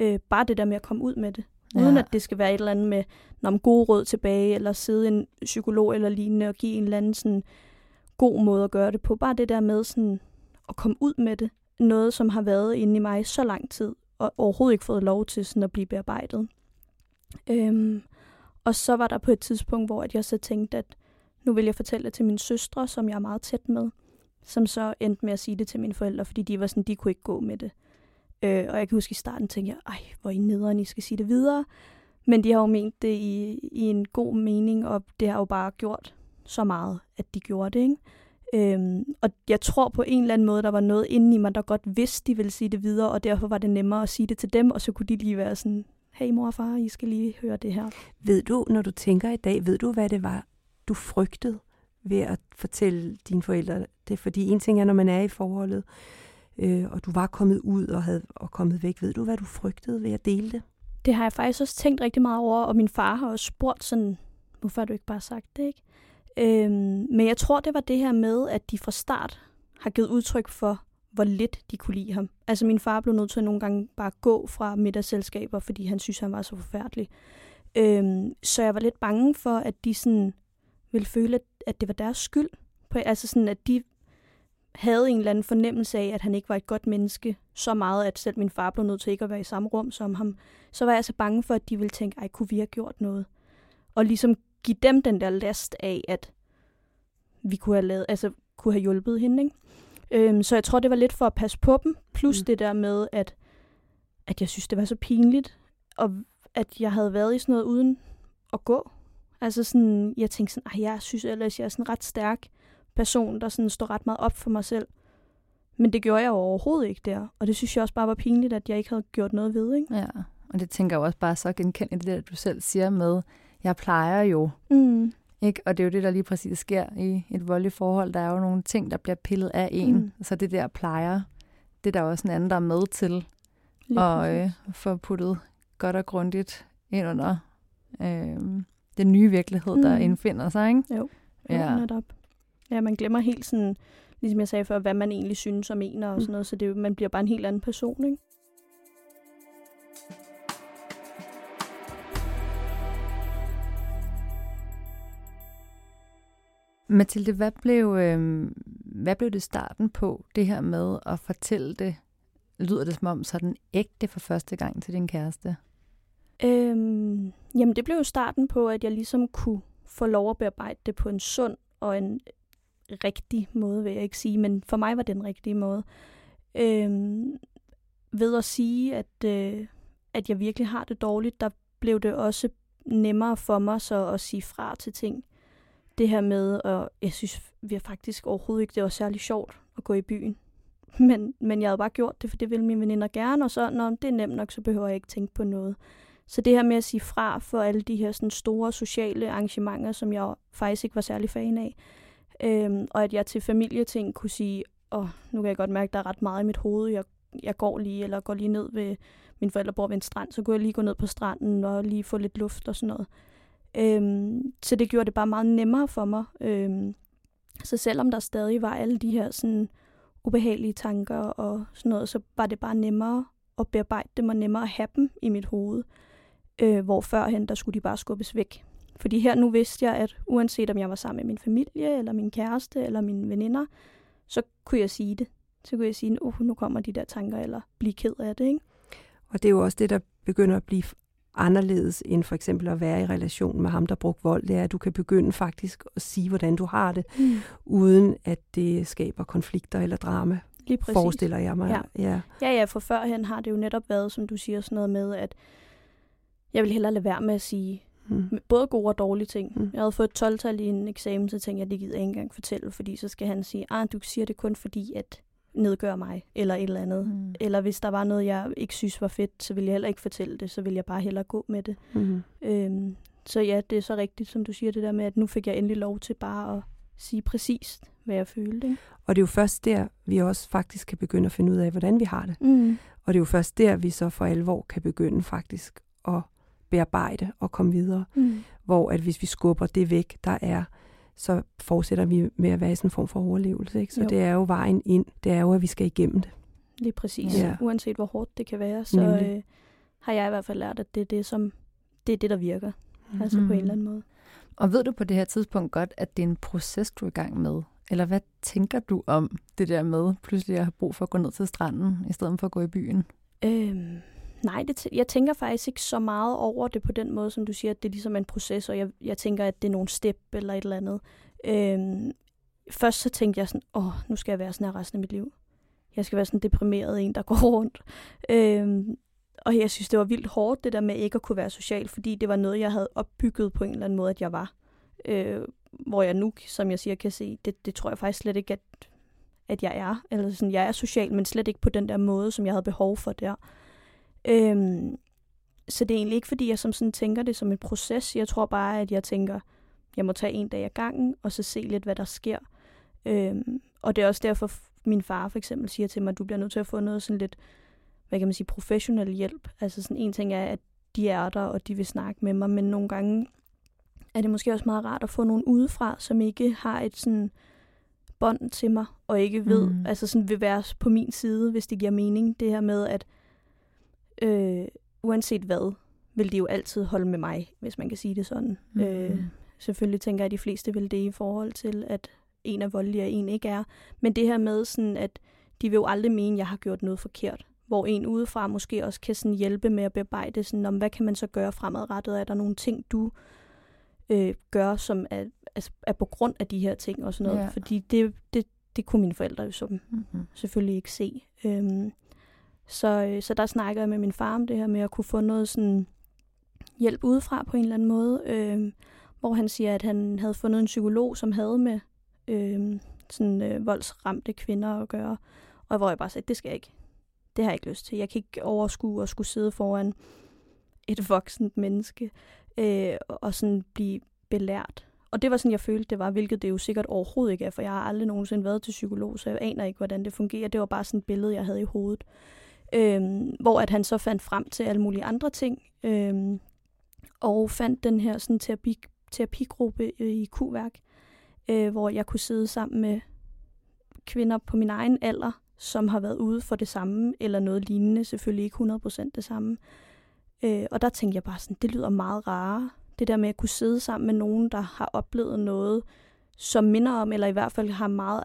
Øh, bare det der med at komme ud med det. Ja. Uden at det skal være et eller andet med når man god råd tilbage, eller sidde en psykolog eller lignende og give en eller anden sådan god måde at gøre det på. Bare det der med sådan at komme ud med det. Noget, som har været inde i mig så lang tid, og overhovedet ikke fået lov til sådan at blive bearbejdet. Øhm, og så var der på et tidspunkt, hvor jeg så tænkte, at nu vil jeg fortælle det til min søstre, som jeg er meget tæt med, som så endte med at sige det til mine forældre, fordi de var sådan, de kunne ikke gå med det. Øh, og jeg kan huske i starten, tænkte jeg, ej, hvor I nederen, I skal sige det videre. Men de har jo ment det i, i en god mening, og det har jo bare gjort så meget, at de gjorde det, ikke? Øhm, og jeg tror på en eller anden måde, der var noget inde i mig, der godt vidste, de ville sige det videre, og derfor var det nemmere at sige det til dem, og så kunne de lige være sådan, hey mor og far, I skal lige høre det her. Ved du, når du tænker i dag, ved du, hvad det var, du frygtede ved at fortælle dine forældre det? Fordi en ting er, når man er i forholdet, øh, og du var kommet ud og, havde, og kommet væk. Ved du, hvad du frygtede ved at dele det? Det har jeg faktisk også tænkt rigtig meget over, og min far har også spurgt sådan, hvorfor har du ikke bare sagt det, ikke? Øhm, men jeg tror, det var det her med, at de fra start har givet udtryk for, hvor lidt de kunne lide ham. Altså min far blev nødt til at nogle gange bare gå fra middagsselskaber, fordi han synes, han var så forfærdelig. Øhm, så jeg var lidt bange for, at de sådan ville føle, at, at det var deres skyld. På, altså sådan, at de havde en eller anden fornemmelse af, at han ikke var et godt menneske, så meget, at selv min far blev nødt til ikke at være i samme rum som ham, så var jeg så bange for, at de ville tænke, ej, kunne vi have gjort noget? Og ligesom give dem den der last af, at vi kunne have, lavet, altså, kunne have hjulpet hende. Ikke? Øhm, så jeg tror, det var lidt for at passe på dem, plus mm. det der med, at, at jeg synes, det var så pinligt, og at jeg havde været i sådan noget uden at gå. Altså sådan, jeg tænkte sådan, jeg synes ellers, jeg er sådan en ret stærk person, der sådan står ret meget op for mig selv. Men det gjorde jeg jo overhovedet ikke der. Og det synes jeg også bare var pinligt, at jeg ikke havde gjort noget ved. Ikke? Ja, og det tænker jeg også bare så genkendt det, du selv siger med, jeg plejer jo. Mm. Ikke? Og det er jo det, der lige præcis sker i et voldeligt forhold. Der er jo nogle ting, der bliver pillet af en. Mm. Så det der plejer, det er der også en anden, der er med til at øh, få puttet godt og grundigt ind under øh, den nye virkelighed, mm. der indfinder sig. Ikke? Jo, jo ja. netop. Ja, man glemmer helt sådan, ligesom jeg sagde før, hvad man egentlig synes og mener og mm. sådan noget, så det, man bliver bare en helt anden person, ikke? Mathilde, hvad blev, øh, hvad blev det starten på, det her med at fortælle det, lyder det som om, sådan ægte for første gang til din kæreste? Øhm, jamen, det blev jo starten på, at jeg ligesom kunne få lov at bearbejde det på en sund og en rigtig måde, vil jeg ikke sige, men for mig var det den rigtige måde. Øhm, ved at sige, at, øh, at jeg virkelig har det dårligt, der blev det også nemmere for mig så at sige fra til ting. Det her med, og jeg synes vi har faktisk overhovedet ikke, det var særlig sjovt at gå i byen. Men, men jeg havde bare gjort det, for det ville mine veninder gerne, og så, når det er nemt nok, så behøver jeg ikke tænke på noget. Så det her med at sige fra for alle de her sådan store sociale arrangementer, som jeg faktisk ikke var særlig fan af, øhm, og at jeg til familieting kunne sige, og nu kan jeg godt mærke, at der er ret meget i mit hoved, jeg, jeg går lige, eller går lige ned ved, mine forældre bor ved en strand, så kunne jeg lige gå ned på stranden og lige få lidt luft og sådan noget. Øhm, så det gjorde det bare meget nemmere for mig. Øhm, så selvom der stadig var alle de her sådan ubehagelige tanker og sådan noget, så var det bare nemmere at bearbejde dem og nemmere at have dem i mit hoved øh, hvor førhen, der skulle de bare skubbes væk. Fordi her nu vidste jeg, at uanset om jeg var sammen med min familie, eller min kæreste, eller mine veninder, så kunne jeg sige det. Så kunne jeg sige, uh, nu kommer de der tanker, eller blive ked af det. Ikke? Og det er jo også det, der begynder at blive anderledes end for eksempel at være i relation med ham, der brugte vold. Det er, at du kan begynde faktisk at sige, hvordan du har det, mm. uden at det skaber konflikter eller drama. Lige præcis. Forestiller jeg mig. Ja. Ja. ja, ja, for førhen har det jo netop været, som du siger, sådan noget med, at jeg vil hellere lade være med at sige mm. både gode og dårlige ting. Mm. Jeg havde fået 12-tal i en eksamen, så tænkte jeg, det gider jeg ikke engang fortælle, fordi så skal han sige, ah, du siger det kun fordi, at nedgør mig, eller et eller andet. Mm. Eller hvis der var noget, jeg ikke synes var fedt, så ville jeg heller ikke fortælle det, så ville jeg bare hellere gå med det. Mm. Øhm, så ja, det er så rigtigt, som du siger, det der med, at nu fik jeg endelig lov til bare at sige præcist, hvad jeg følte. Ikke? Og det er jo først der, vi også faktisk kan begynde at finde ud af, hvordan vi har det. Mm. Og det er jo først der, vi så for alvor kan begynde faktisk at bearbejde og komme videre. Mm. Hvor at hvis vi skubber det væk, der er, så fortsætter vi med at være i sådan en form for overlevelse. Ikke? Så jo. det er jo vejen ind. Det er jo, at vi skal igennem det. Lige præcis. Ja. Uanset hvor hårdt det kan være, så øh, har jeg i hvert fald lært, at det er det, som, det, er det der virker. Mm. Altså på en eller anden måde. Og ved du på det her tidspunkt godt, at det er en proces, du er i gang med? Eller hvad tænker du om det der med pludselig at have brug for at gå ned til stranden, i stedet for at gå i byen? Øhm, Nej, det jeg tænker faktisk ikke så meget over det på den måde, som du siger, at det er ligesom en proces, og jeg, jeg tænker, at det er nogle step eller et eller andet. Øhm, først så tænkte jeg sådan, åh, nu skal jeg være sådan her resten af mit liv. Jeg skal være sådan en deprimeret en, der går rundt. Øhm, og jeg synes, det var vildt hårdt, det der med ikke at kunne være social, fordi det var noget, jeg havde opbygget på en eller anden måde, at jeg var. Øh, hvor jeg nu, som jeg siger, kan se, det, det tror jeg faktisk slet ikke, at, at jeg er. Eller sådan, jeg er social, men slet ikke på den der måde, som jeg havde behov for der. Øhm, så det er egentlig ikke, fordi jeg som sådan tænker det som en proces. Jeg tror bare, at jeg tænker, jeg må tage en dag ad gangen, og så se lidt, hvad der sker. Øhm, og det er også derfor, min far for eksempel siger til mig, at du bliver nødt til at få noget sådan lidt, hvad kan man sige, professionel hjælp. Altså sådan en ting er, at de er der, og de vil snakke med mig, men nogle gange er det måske også meget rart at få nogen udefra, som ikke har et sådan bånd til mig, og ikke ved, mm. altså sådan vil være på min side, hvis det giver mening. Det her med, at øh, uanset hvad, vil de jo altid holde med mig, hvis man kan sige det sådan. Mm. Øh, selvfølgelig tænker jeg, at de fleste vil det i forhold til, at en er voldelig, og en ikke er. Men det her med, sådan, at de vil jo aldrig mene, at jeg har gjort noget forkert. Hvor en udefra måske også kan sådan hjælpe med at bearbejde, sådan, om hvad kan man så gøre fremadrettet? Er der nogle ting, du øh, gør, som er, er, er på grund af de her ting og sådan noget? Ja. Fordi det, det, det kunne mine forældre jo som mm-hmm. selvfølgelig ikke se. Øhm, så, øh, så der snakker jeg med min far om det her med at kunne få noget sådan hjælp udefra på en eller anden måde. øh, hvor han siger, at han havde fundet en psykolog, som havde med øh, sådan øh, voldsramte kvinder at gøre. Og hvor jeg bare sagde, det skal jeg ikke. Det har jeg ikke lyst til. Jeg kan ikke overskue at skulle sidde foran et voksent menneske øh, og sådan blive belært. Og det var sådan, jeg følte, det var, hvilket det jo sikkert overhovedet ikke er, for jeg har aldrig nogensinde været til psykolog, så jeg aner ikke, hvordan det fungerer. Det var bare sådan et billede, jeg havde i hovedet. Øhm, hvor at han så fandt frem til alle mulige andre ting, øhm, og fandt den her sådan, terapi, terapigruppe øh, i Q-værk, øh, hvor jeg kunne sidde sammen med kvinder på min egen alder, som har været ude for det samme, eller noget lignende, selvfølgelig ikke 100% det samme. Øh, og der tænkte jeg bare sådan, det lyder meget rarere. Det der med at kunne sidde sammen med nogen, der har oplevet noget, som minder om, eller i hvert fald har meget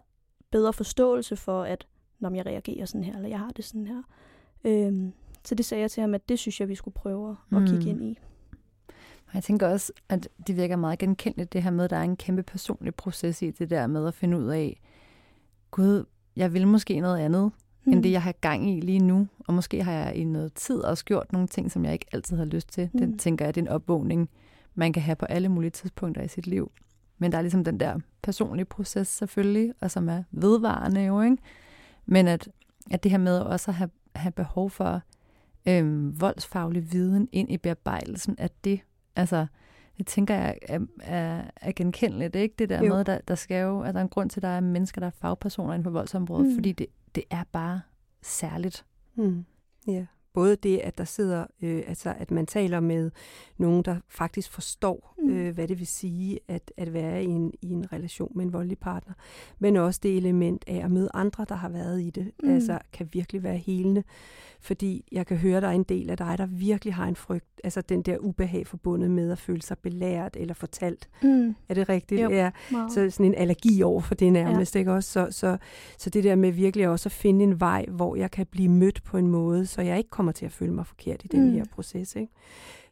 bedre forståelse for, at når jeg reagerer sådan her, eller jeg har det sådan her. Øh, så det sagde jeg til ham, at det synes jeg, vi skulle prøve at mm. kigge ind i. Jeg tænker også, at det virker meget genkendeligt, det her med, at der er en kæmpe personlig proces i det der med at finde ud af, gud, jeg vil måske noget andet, mm. end det, jeg har gang i lige nu. Og måske har jeg i noget tid også gjort nogle ting, som jeg ikke altid har lyst til. Mm. Den tænker jeg, det er en opvågning, man kan have på alle mulige tidspunkter i sit liv. Men der er ligesom den der personlige proces selvfølgelig, og som er vedvarende jo, ikke? Men at, at det her med også at have, have behov for øhm, voldsfaglig viden ind i bearbejdelsen, at det, altså, det tænker jeg er, er, er genkendeligt, ikke? Det der jo. med, der, der skal jo, at der er en grund til, at der er mennesker, der er fagpersoner inden for voldsområdet, mm. fordi det, det er bare særligt. Mm. Ja både det, at der sidder, øh, altså at man taler med nogen, der faktisk forstår, mm. øh, hvad det vil sige at, at være i en, i en relation med en voldelig partner, men også det element af at møde andre, der har været i det, mm. altså kan virkelig være helende, fordi jeg kan høre, der er en del af dig, der virkelig har en frygt, altså den der ubehag forbundet med at føle sig belært eller fortalt. Mm. Er det rigtigt? Jo, ja. Så sådan en allergi over for det nærmest, ja. ikke også? Så, så, så det der med virkelig også at finde en vej, hvor jeg kan blive mødt på en måde, så jeg ikke kommer til at føle mig forkert i den mm. her proces. Ikke?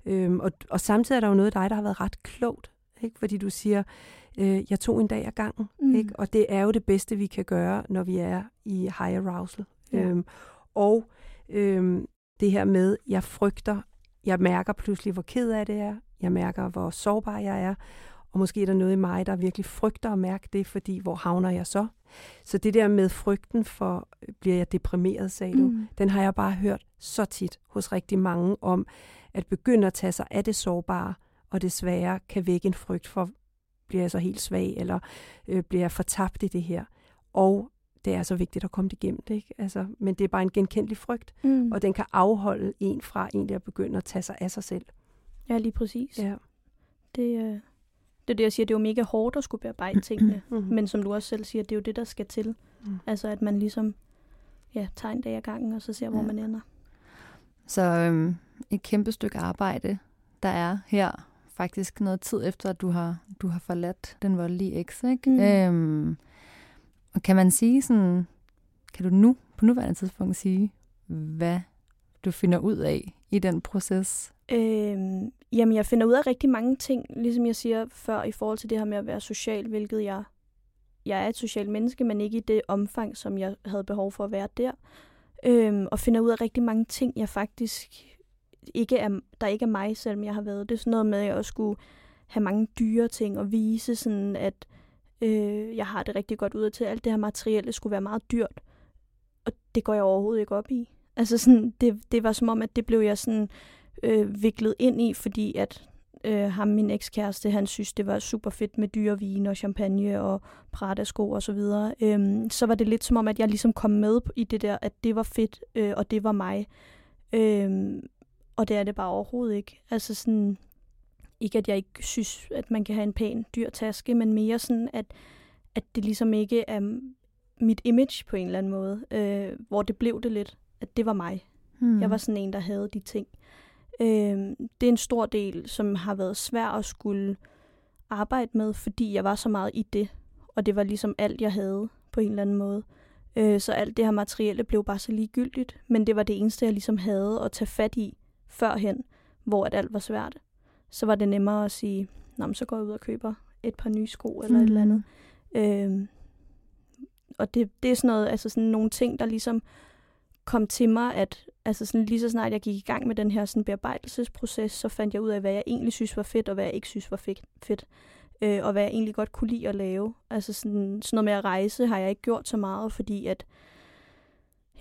Øhm, og, og samtidig er der jo noget af dig, der har været ret klogt, ikke? fordi du siger, øh, jeg tog en dag ad gangen, mm. ikke? og det er jo det bedste, vi kan gøre, når vi er i high arousal. Ja. Øhm, og øhm, det her med, jeg frygter, jeg mærker pludselig, hvor ked af det er, jeg mærker, hvor sårbar jeg er, og måske er der noget i mig, der virkelig frygter at mærke det, fordi hvor havner jeg så? Så det der med frygten for, bliver jeg deprimeret, sagde du, mm. den har jeg bare hørt så tit hos rigtig mange om, at begynde at tage sig af det sårbare, og det svære kan vække en frygt for, bliver jeg så helt svag, eller øh, bliver jeg fortabt i det her? Og det er så vigtigt at komme igennem det, ikke? Altså, men det er bare en genkendelig frygt, mm. og den kan afholde en fra egentlig at begynde at tage sig af sig selv. Ja, lige præcis. Ja. Det, øh, det er det, jeg siger, det er jo mega hårdt at skulle bearbejde tingene, mm-hmm. men som du også selv siger, det er jo det, der skal til. Mm. Altså, at man ligesom ja, tager en dag ad gangen, og så ser, hvor ja. man ender. Så øhm, et kæmpe stykke arbejde, der er her faktisk noget tid efter, at du har, du har forladt den voldelige eks, ikke? Mm. Øhm, og kan man sige sådan, kan du nu, på nuværende tidspunkt sige, hvad du finder ud af i den proces? Øhm, jamen, jeg finder ud af rigtig mange ting, ligesom jeg siger før, i forhold til det her med at være social, hvilket jeg, jeg er et socialt menneske, men ikke i det omfang, som jeg havde behov for at være der. Øhm, og finder ud af rigtig mange ting, jeg faktisk ikke er, der ikke er mig, selvom jeg har været. Det er sådan noget med, at jeg også skulle have mange dyre ting og vise, sådan at øh, Øh, jeg har det rigtig godt ud til. Alt det her materielle skulle være meget dyrt. Og det går jeg overhovedet ikke op i. Altså sådan, det, det var som om, at det blev jeg sådan øh, viklet ind i, fordi at øh, ham, min ekskæreste, han synes, det var super fedt med dyre vin og champagne og Prada-sko og så videre. Øhm, så var det lidt som om, at jeg ligesom kom med i det der, at det var fedt, øh, og det var mig. Øhm, og det er det bare overhovedet ikke. Altså sådan, ikke at jeg ikke synes, at man kan have en pæn dyr taske, men mere sådan, at, at det ligesom ikke er mit image på en eller anden måde, øh, hvor det blev det lidt, at det var mig. Hmm. Jeg var sådan en, der havde de ting. Øh, det er en stor del, som har været svær at skulle arbejde med, fordi jeg var så meget i det. Og det var ligesom alt, jeg havde på en eller anden måde. Øh, så alt det her materielle blev bare så ligegyldigt. Men det var det eneste, jeg ligesom havde at tage fat i førhen, hvor at alt var svært. Så var det nemmere at sige, Nå, så går jeg ud og køber et par nye sko eller mm. et eller andet. Øh, og det, det er sådan noget, altså sådan nogle ting, der ligesom kom til mig, at altså sådan, lige så snart jeg gik i gang med den her sådan, bearbejdelsesproces, så fandt jeg ud af, hvad jeg egentlig synes var fedt, og hvad jeg ikke synes var fedt. Øh, og hvad jeg egentlig godt kunne lide at lave. Altså sådan, sådan noget med at rejse har jeg ikke gjort så meget, fordi at,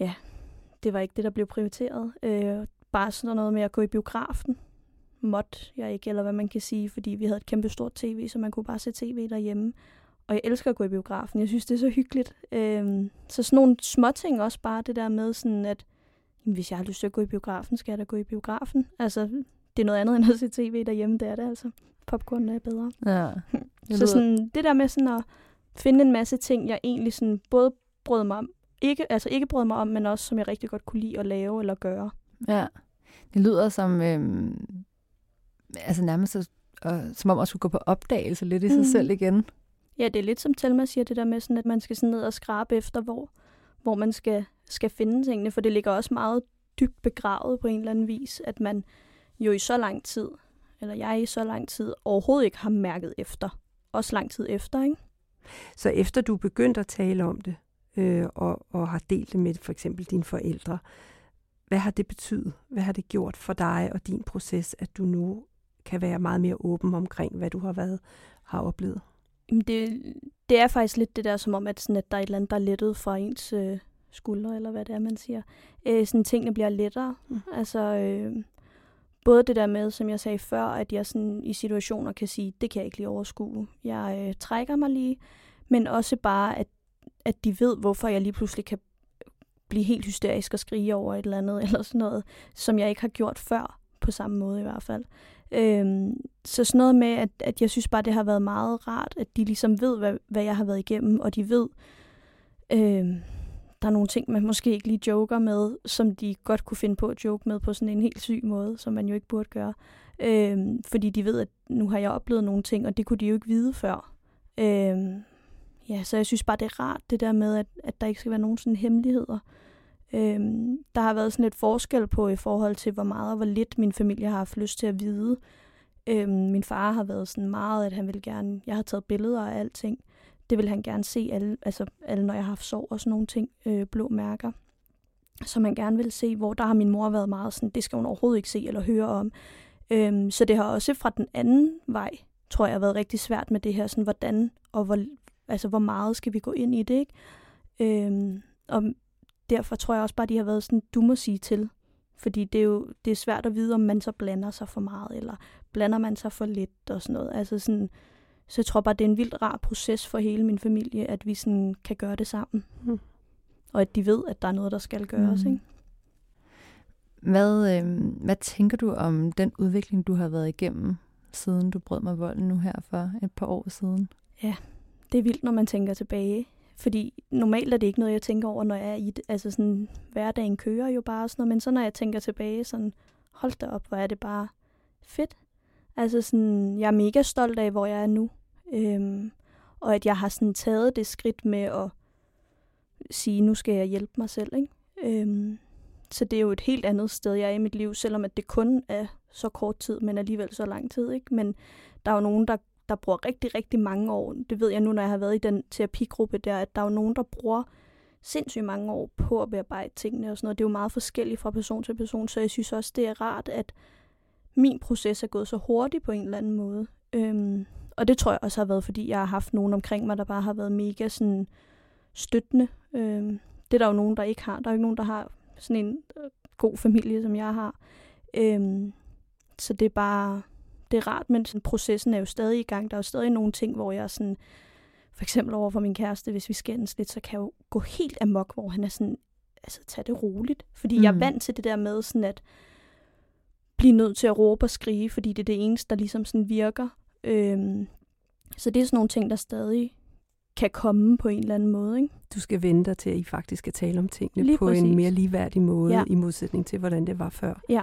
ja, det var ikke det, der blev prioriteret. Øh, bare sådan noget med at gå i biografen, måtte jeg ikke, eller hvad man kan sige, fordi vi havde et kæmpe stort tv, så man kunne bare se tv derhjemme. Og jeg elsker at gå i biografen. Jeg synes, det er så hyggeligt. Øhm, så sådan nogle småting også bare det der med sådan, at jamen, hvis jeg har lyst til at gå i biografen, skal jeg da gå i biografen. Altså, det er noget andet end at se tv derhjemme, det er det altså. Popcorn er bedre. Ja. Så sådan, det der med sådan at finde en masse ting, jeg egentlig sådan både brød mig om, ikke, altså ikke brød mig om, men også som jeg rigtig godt kunne lide at lave eller gøre. Ja, det lyder som, øhm, altså nærmest og, som om at skulle gå på opdagelse lidt i sig mm. selv igen. Ja, det er lidt som Telma siger, det der med, sådan, at man skal sådan ned og skrabe efter, hvor, hvor man skal, skal finde tingene, for det ligger også meget dybt begravet på en eller anden vis, at man jo i så lang tid, eller jeg i så lang tid, overhovedet ikke har mærket efter. Også lang tid efter, ikke? Så efter du begyndte at tale om det, øh, og, og har delt det med for eksempel dine forældre, hvad har det betydet? Hvad har det gjort for dig og din proces, at du nu kan være meget mere åben omkring, hvad du har været har oplevet? Det, det er faktisk lidt det der, som om, at, sådan, at der er et eller andet, der er lettet fra ens øh, skuldre, eller hvad det er, man siger. Øh, sådan tingene bliver lettere. Mm. Altså, øh, både det der med, som jeg sagde før, at jeg sådan i situationer kan sige, det kan jeg ikke lige overskue. Jeg øh, trækker mig lige, men også bare, at, at de ved, hvorfor jeg lige pludselig kan blive helt hysterisk og skrige over et eller andet, eller sådan noget, som jeg ikke har gjort før, på samme måde i hvert fald. Øhm, så sådan noget med, at, at jeg synes bare, det har været meget rart, at de ligesom ved, hvad, hvad jeg har været igennem, og de ved, øhm, der er nogle ting, man måske ikke lige joker med, som de godt kunne finde på at joke med på sådan en helt syg måde, som man jo ikke burde gøre. Øhm, fordi de ved, at nu har jeg oplevet nogle ting, og det kunne de jo ikke vide før. Øhm, ja, så jeg synes bare, det er rart, det der med, at, at der ikke skal være nogen sådan hemmeligheder. Øhm, der har været sådan lidt forskel på i forhold til, hvor meget og hvor lidt min familie har haft lyst til at vide. Øhm, min far har været sådan meget, at han vil gerne... Jeg har taget billeder af alting. Det vil han gerne se, alle, altså alle, når jeg har haft sår og sådan nogle ting, øh, blå mærker. Som man gerne vil se, hvor der har min mor været meget sådan, det skal hun overhovedet ikke se eller høre om. Øhm, så det har også fra den anden vej, tror jeg, været rigtig svært med det her, sådan hvordan og hvor, altså, hvor meget skal vi gå ind i det, ikke? Øhm, og derfor tror jeg også bare, de har været sådan, du må sige til. Fordi det er jo det er svært at vide, om man så blander sig for meget, eller blander man sig for lidt og sådan noget. Altså sådan, så jeg tror bare, det er en vildt rar proces for hele min familie, at vi sådan kan gøre det sammen. Mm. Og at de ved, at der er noget, der skal gøres. Mm. Ikke? Hvad, øh, hvad tænker du om den udvikling, du har været igennem, siden du brød mig volden nu her for et par år siden? Ja, det er vildt, når man tænker tilbage. Fordi normalt er det ikke noget, jeg tænker over, når jeg er i det. Altså sådan, hverdagen kører jo bare sådan noget. Men så når jeg tænker tilbage, sådan, hold da op, hvor er det bare fedt. Altså sådan, jeg er mega stolt af, hvor jeg er nu. Øhm, og at jeg har sådan taget det skridt med at sige, nu skal jeg hjælpe mig selv. Ikke? Øhm, så det er jo et helt andet sted, jeg er i mit liv, selvom at det kun er så kort tid, men alligevel så lang tid. Ikke? Men der er jo nogen, der der bruger rigtig, rigtig mange år. Det ved jeg nu, når jeg har været i den terapigruppe der, at der er jo nogen, der bruger sindssygt mange år på at bearbejde tingene og sådan noget. Det er jo meget forskelligt fra person til person, så jeg synes også, det er rart, at min proces er gået så hurtigt på en eller anden måde. Øhm, og det tror jeg også har været, fordi jeg har haft nogen omkring mig, der bare har været mega sådan støttende. Øhm, det er der jo nogen, der ikke har. Der er jo ikke nogen, der har sådan en øh, god familie, som jeg har. Øhm, så det er bare det er rart, men sådan, processen er jo stadig i gang. Der er jo stadig nogle ting, hvor jeg sådan, for eksempel over for min kæreste, hvis vi skændes lidt, så kan jeg jo gå helt amok, hvor han er sådan, altså tag det roligt. Fordi mm. jeg er mm. vant til det der med sådan at blive nødt til at råbe og skrige, fordi det er det eneste, der ligesom sådan virker. Øhm, så det er sådan nogle ting, der stadig kan komme på en eller anden måde. Ikke? Du skal vente dig til, at I faktisk skal tale om tingene Lige på præcis. en mere ligeværdig måde, ja. i modsætning til, hvordan det var før. Ja,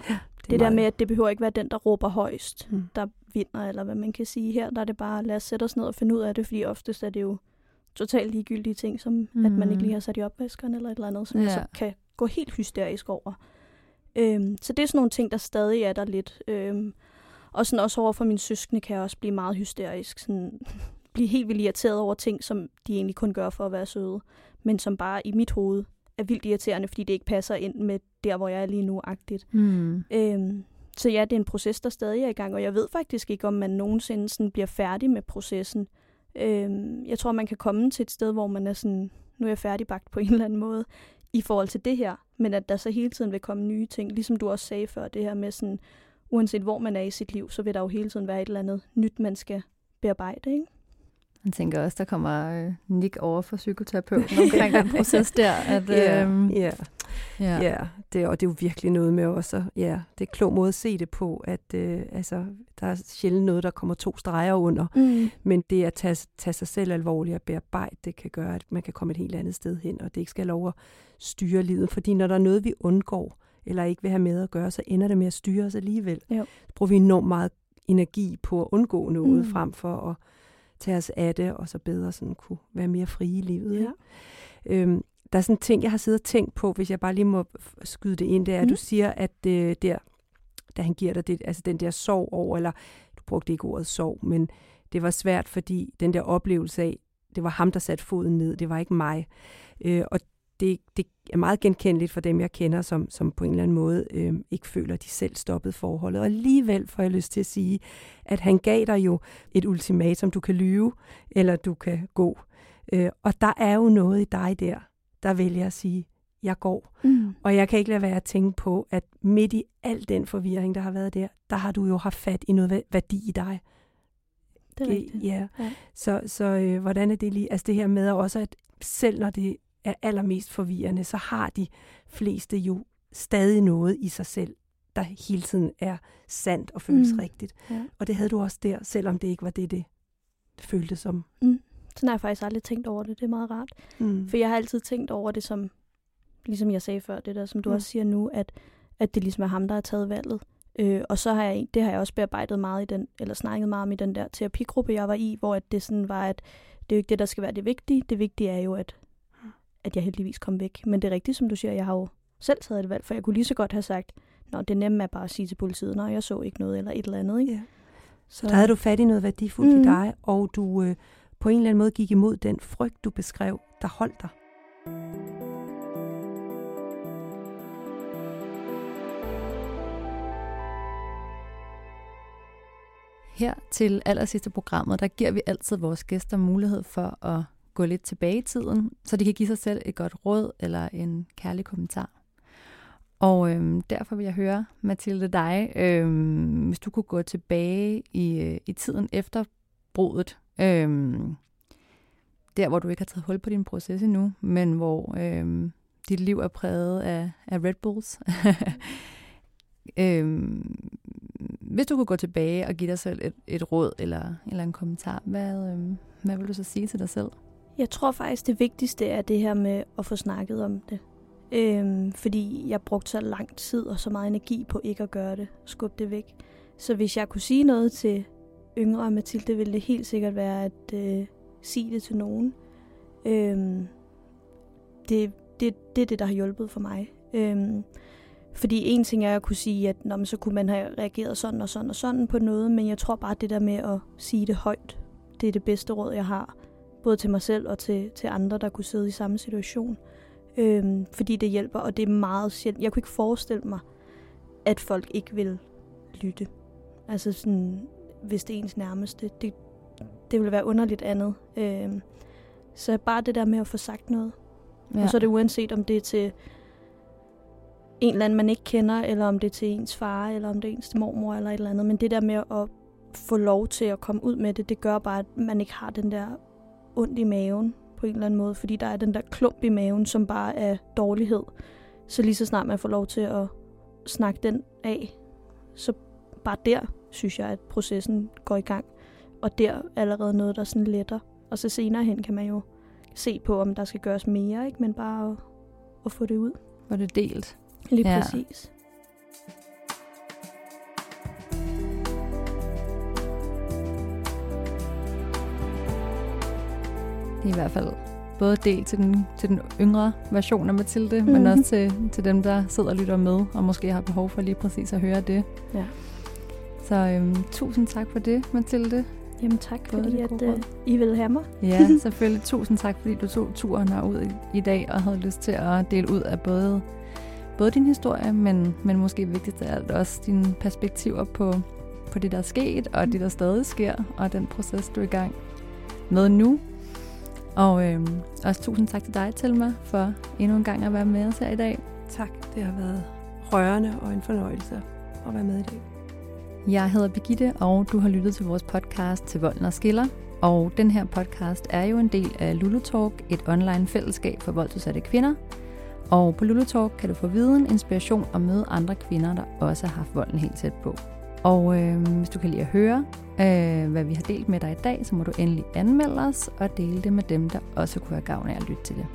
Det, der med, at det behøver ikke være den, der råber højst, Mm. der vinder, eller hvad man kan sige her. Der er det bare, lad os sætte os ned og finde ud af det, fordi oftest er det jo totalt ligegyldige ting, som mm. at man ikke Mhm. lige har sat i opvaskeren eller et eller andet, som ja. så kan gå helt hysterisk over. Øhm, så det er sådan nogle ting, der stadig er der lidt. Øhm, og sådan også over for mine søskende kan jeg også blive meget hysterisk. Sådan, blive helt vildt irriteret over ting, som de egentlig kun gør for at være søde, men som bare i mit hoved er vildt irriterende, fordi det ikke passer ind med der, hvor jeg er lige nu-agtigt. Mm. Øhm, så ja, det er en proces, der stadig er i gang, og jeg ved faktisk ikke, om man nogensinde sådan bliver færdig med processen. Øhm, jeg tror, man kan komme til et sted, hvor man er sådan, nu er jeg færdigbagt på en eller anden måde, i forhold til det her, men at der så hele tiden vil komme nye ting, ligesom du også sagde før, det her med sådan, uanset hvor man er i sit liv, så vil der jo hele tiden være et eller andet nyt, man skal bearbejde, ikke? Jeg tænker også, der kommer øh, Nick over for psykoterapeuten omkring den proces der. At, Ja, øhm, ja, ja. ja. Det, og det er jo virkelig noget med også, ja, det er en klog måde at se det på, at øh, altså, der er sjældent noget, der kommer to streger under. Mm. Men det at tage, tage sig selv alvorligt og bearbejde, det kan gøre, at man kan komme et helt andet sted hen, og det ikke skal lov at styre livet. Fordi når der er noget, vi undgår, eller ikke vil have med at gøre, så ender det med at styre os alligevel. Jo. Så bruger vi enormt meget energi på at undgå noget, mm. frem for at tage os af det, og så bedre sådan kunne være mere frie i livet. Ja. Øhm, der er sådan en ting, jeg har siddet og tænkt på, hvis jeg bare lige må skyde det ind, det er, at Mm. du siger, at øh, der, da han giver dig det, altså den der sorg over, eller du brugte ikke ordet sorg, men det var svært, fordi den der oplevelse af, det var ham, der satte foden ned, det var ikke mig. Øh, og det, det er meget genkendeligt for dem, jeg kender, som, som på en eller anden måde øh, ikke føler, at de selv stoppede forholdet. Og alligevel får jeg lyst til at sige, at han gav dig jo et ultimatum. Du kan lyve, eller du kan gå. Øh, og der er jo noget i dig der, der vælger at sige, jeg går. Mm. Og jeg kan ikke lade være at tænke på, at midt i al den forvirring, der har været der, der har du jo haft fat i noget væ- værdi i dig. Det er rigtigt. Ja. Ja. Så, så øh, hvordan er det lige? Altså det her med også, at selv når det er allermest forvirrende, så har de fleste jo stadig noget i sig selv, der hele tiden er sandt og føles Mm. rigtigt. Ja. Og det havde du også der, selvom det ikke var det, det føltes som. Mm. Sådan har jeg faktisk aldrig tænkt over det. Det er meget rart. Mm. For jeg har altid tænkt over det som, ligesom jeg sagde før, det der, som du mm. også siger nu, at, at det ligesom er ham, der har taget valget. Øh, og så har jeg, det har jeg også bearbejdet meget i den, eller snakket meget om i den der terapigruppe, jeg var i, hvor at det sådan var, at det er jo ikke det, der skal være det vigtige. Det vigtige er jo, at, at jeg heldigvis kom væk. Men det er rigtigt, som du siger, jeg har jo selv taget et valg, for jeg kunne lige så godt have sagt, Nå, det nemme er bare at sige til politiet, nej, jeg så ikke noget, eller et eller andet. Ikke? Ja. Så der havde du fat i noget værdifuldt Mm. mm. i dig, og du øh, på en eller anden måde gik imod den frygt, du beskrev, der holdt dig. Her til allersidste programmet, der giver vi altid vores gæster mulighed for at gå lidt tilbage i tiden, så de kan give sig selv et godt råd eller en kærlig kommentar. Og øhm, derfor vil jeg høre, Mathilde, dig, øhm, hvis du kunne gå tilbage i, øh, i tiden efter brudet, øhm, der hvor du ikke har taget hul på din proces endnu, men hvor øhm, dit liv er præget af, af Red Bulls. øhm, hvis du kunne gå tilbage og give dig selv et, et råd eller, eller en kommentar, hvad, øhm, hvad vil du så sige til dig selv? Jeg tror faktisk, det vigtigste er det her med at få snakket om det. Øhm, fordi jeg brugte så lang tid og så meget energi på ikke at gøre det, skubbe det væk. Så hvis jeg kunne sige noget til yngre Mathilde, ville det helt sikkert være at øh, sige det til nogen. Øhm, det, det, det er det, der har hjulpet for mig. Øhm, fordi en ting er at kunne sige, at Nå, men så kunne man have reageret sådan og sådan og sådan på noget, men jeg tror bare, at det der med at sige det højt, det er det bedste råd, jeg har. Både til mig selv og til, til andre, der kunne sidde i samme situation. Øhm, fordi det hjælper, og det er meget sjældent. Jeg kunne ikke forestille mig, at folk ikke vil lytte. Altså sådan, hvis det er ens nærmeste. Det, det ville være underligt andet. Øhm, så bare det der med at få sagt noget. Ja. Og så er det uanset, om det er til en eller anden, man ikke kender, eller om det er til ens far, eller om det er ens mormor, eller et eller andet. Men det der med at få lov til at komme ud med det, det gør bare, at man ikke har den der ondt i maven på en eller anden måde, fordi der er den der klump i maven, som bare er dårlighed. Så lige så snart man får lov til at snakke den af, så bare der, synes jeg, at processen går i gang. Og der er allerede noget, der sådan letter. Og så senere hen kan man jo se på, om der skal gøres mere, ikke? men bare at, at få det ud. Hvor det delt. Lige ja. præcis. I hvert fald både del til den, til den yngre version af Mathilde, mm-hmm. men Mhm. også til, til dem, der sidder og lytter med, og måske har behov for lige præcis at høre det. Ja. Så øhm, tusind tak for det, Mathilde. Jamen tak, Både fordi det at, øh. I vil have mig. Ja, selvfølgelig. Tusind tak, fordi du tog turen herud i, i dag og havde lyst til at dele ud af både, både din historie, men, men måske vigtigst af alt også dine perspektiver på, på det, der er sket, og det, der stadig sker, og den proces, du er i gang med nu. Og øhm, også tusind tak til dig, Telma, for endnu en gang at være med os her i dag. Tak, det har været rørende og en fornøjelse at være med i dag. Jeg hedder Birgitte, og du har lyttet til vores podcast til Volden og Skiller. Og den her podcast er jo en del af Lulu Talk, et online fællesskab for voldsudsatte kvinder. Og på Lulu Talk kan du få viden, inspiration og møde andre kvinder, der også har haft volden helt tæt på. Og øh, hvis du kan lide at høre, øh, hvad vi har delt med dig i dag, så må du endelig anmelde os og dele det med dem, der også kunne have gavn af at lytte til det.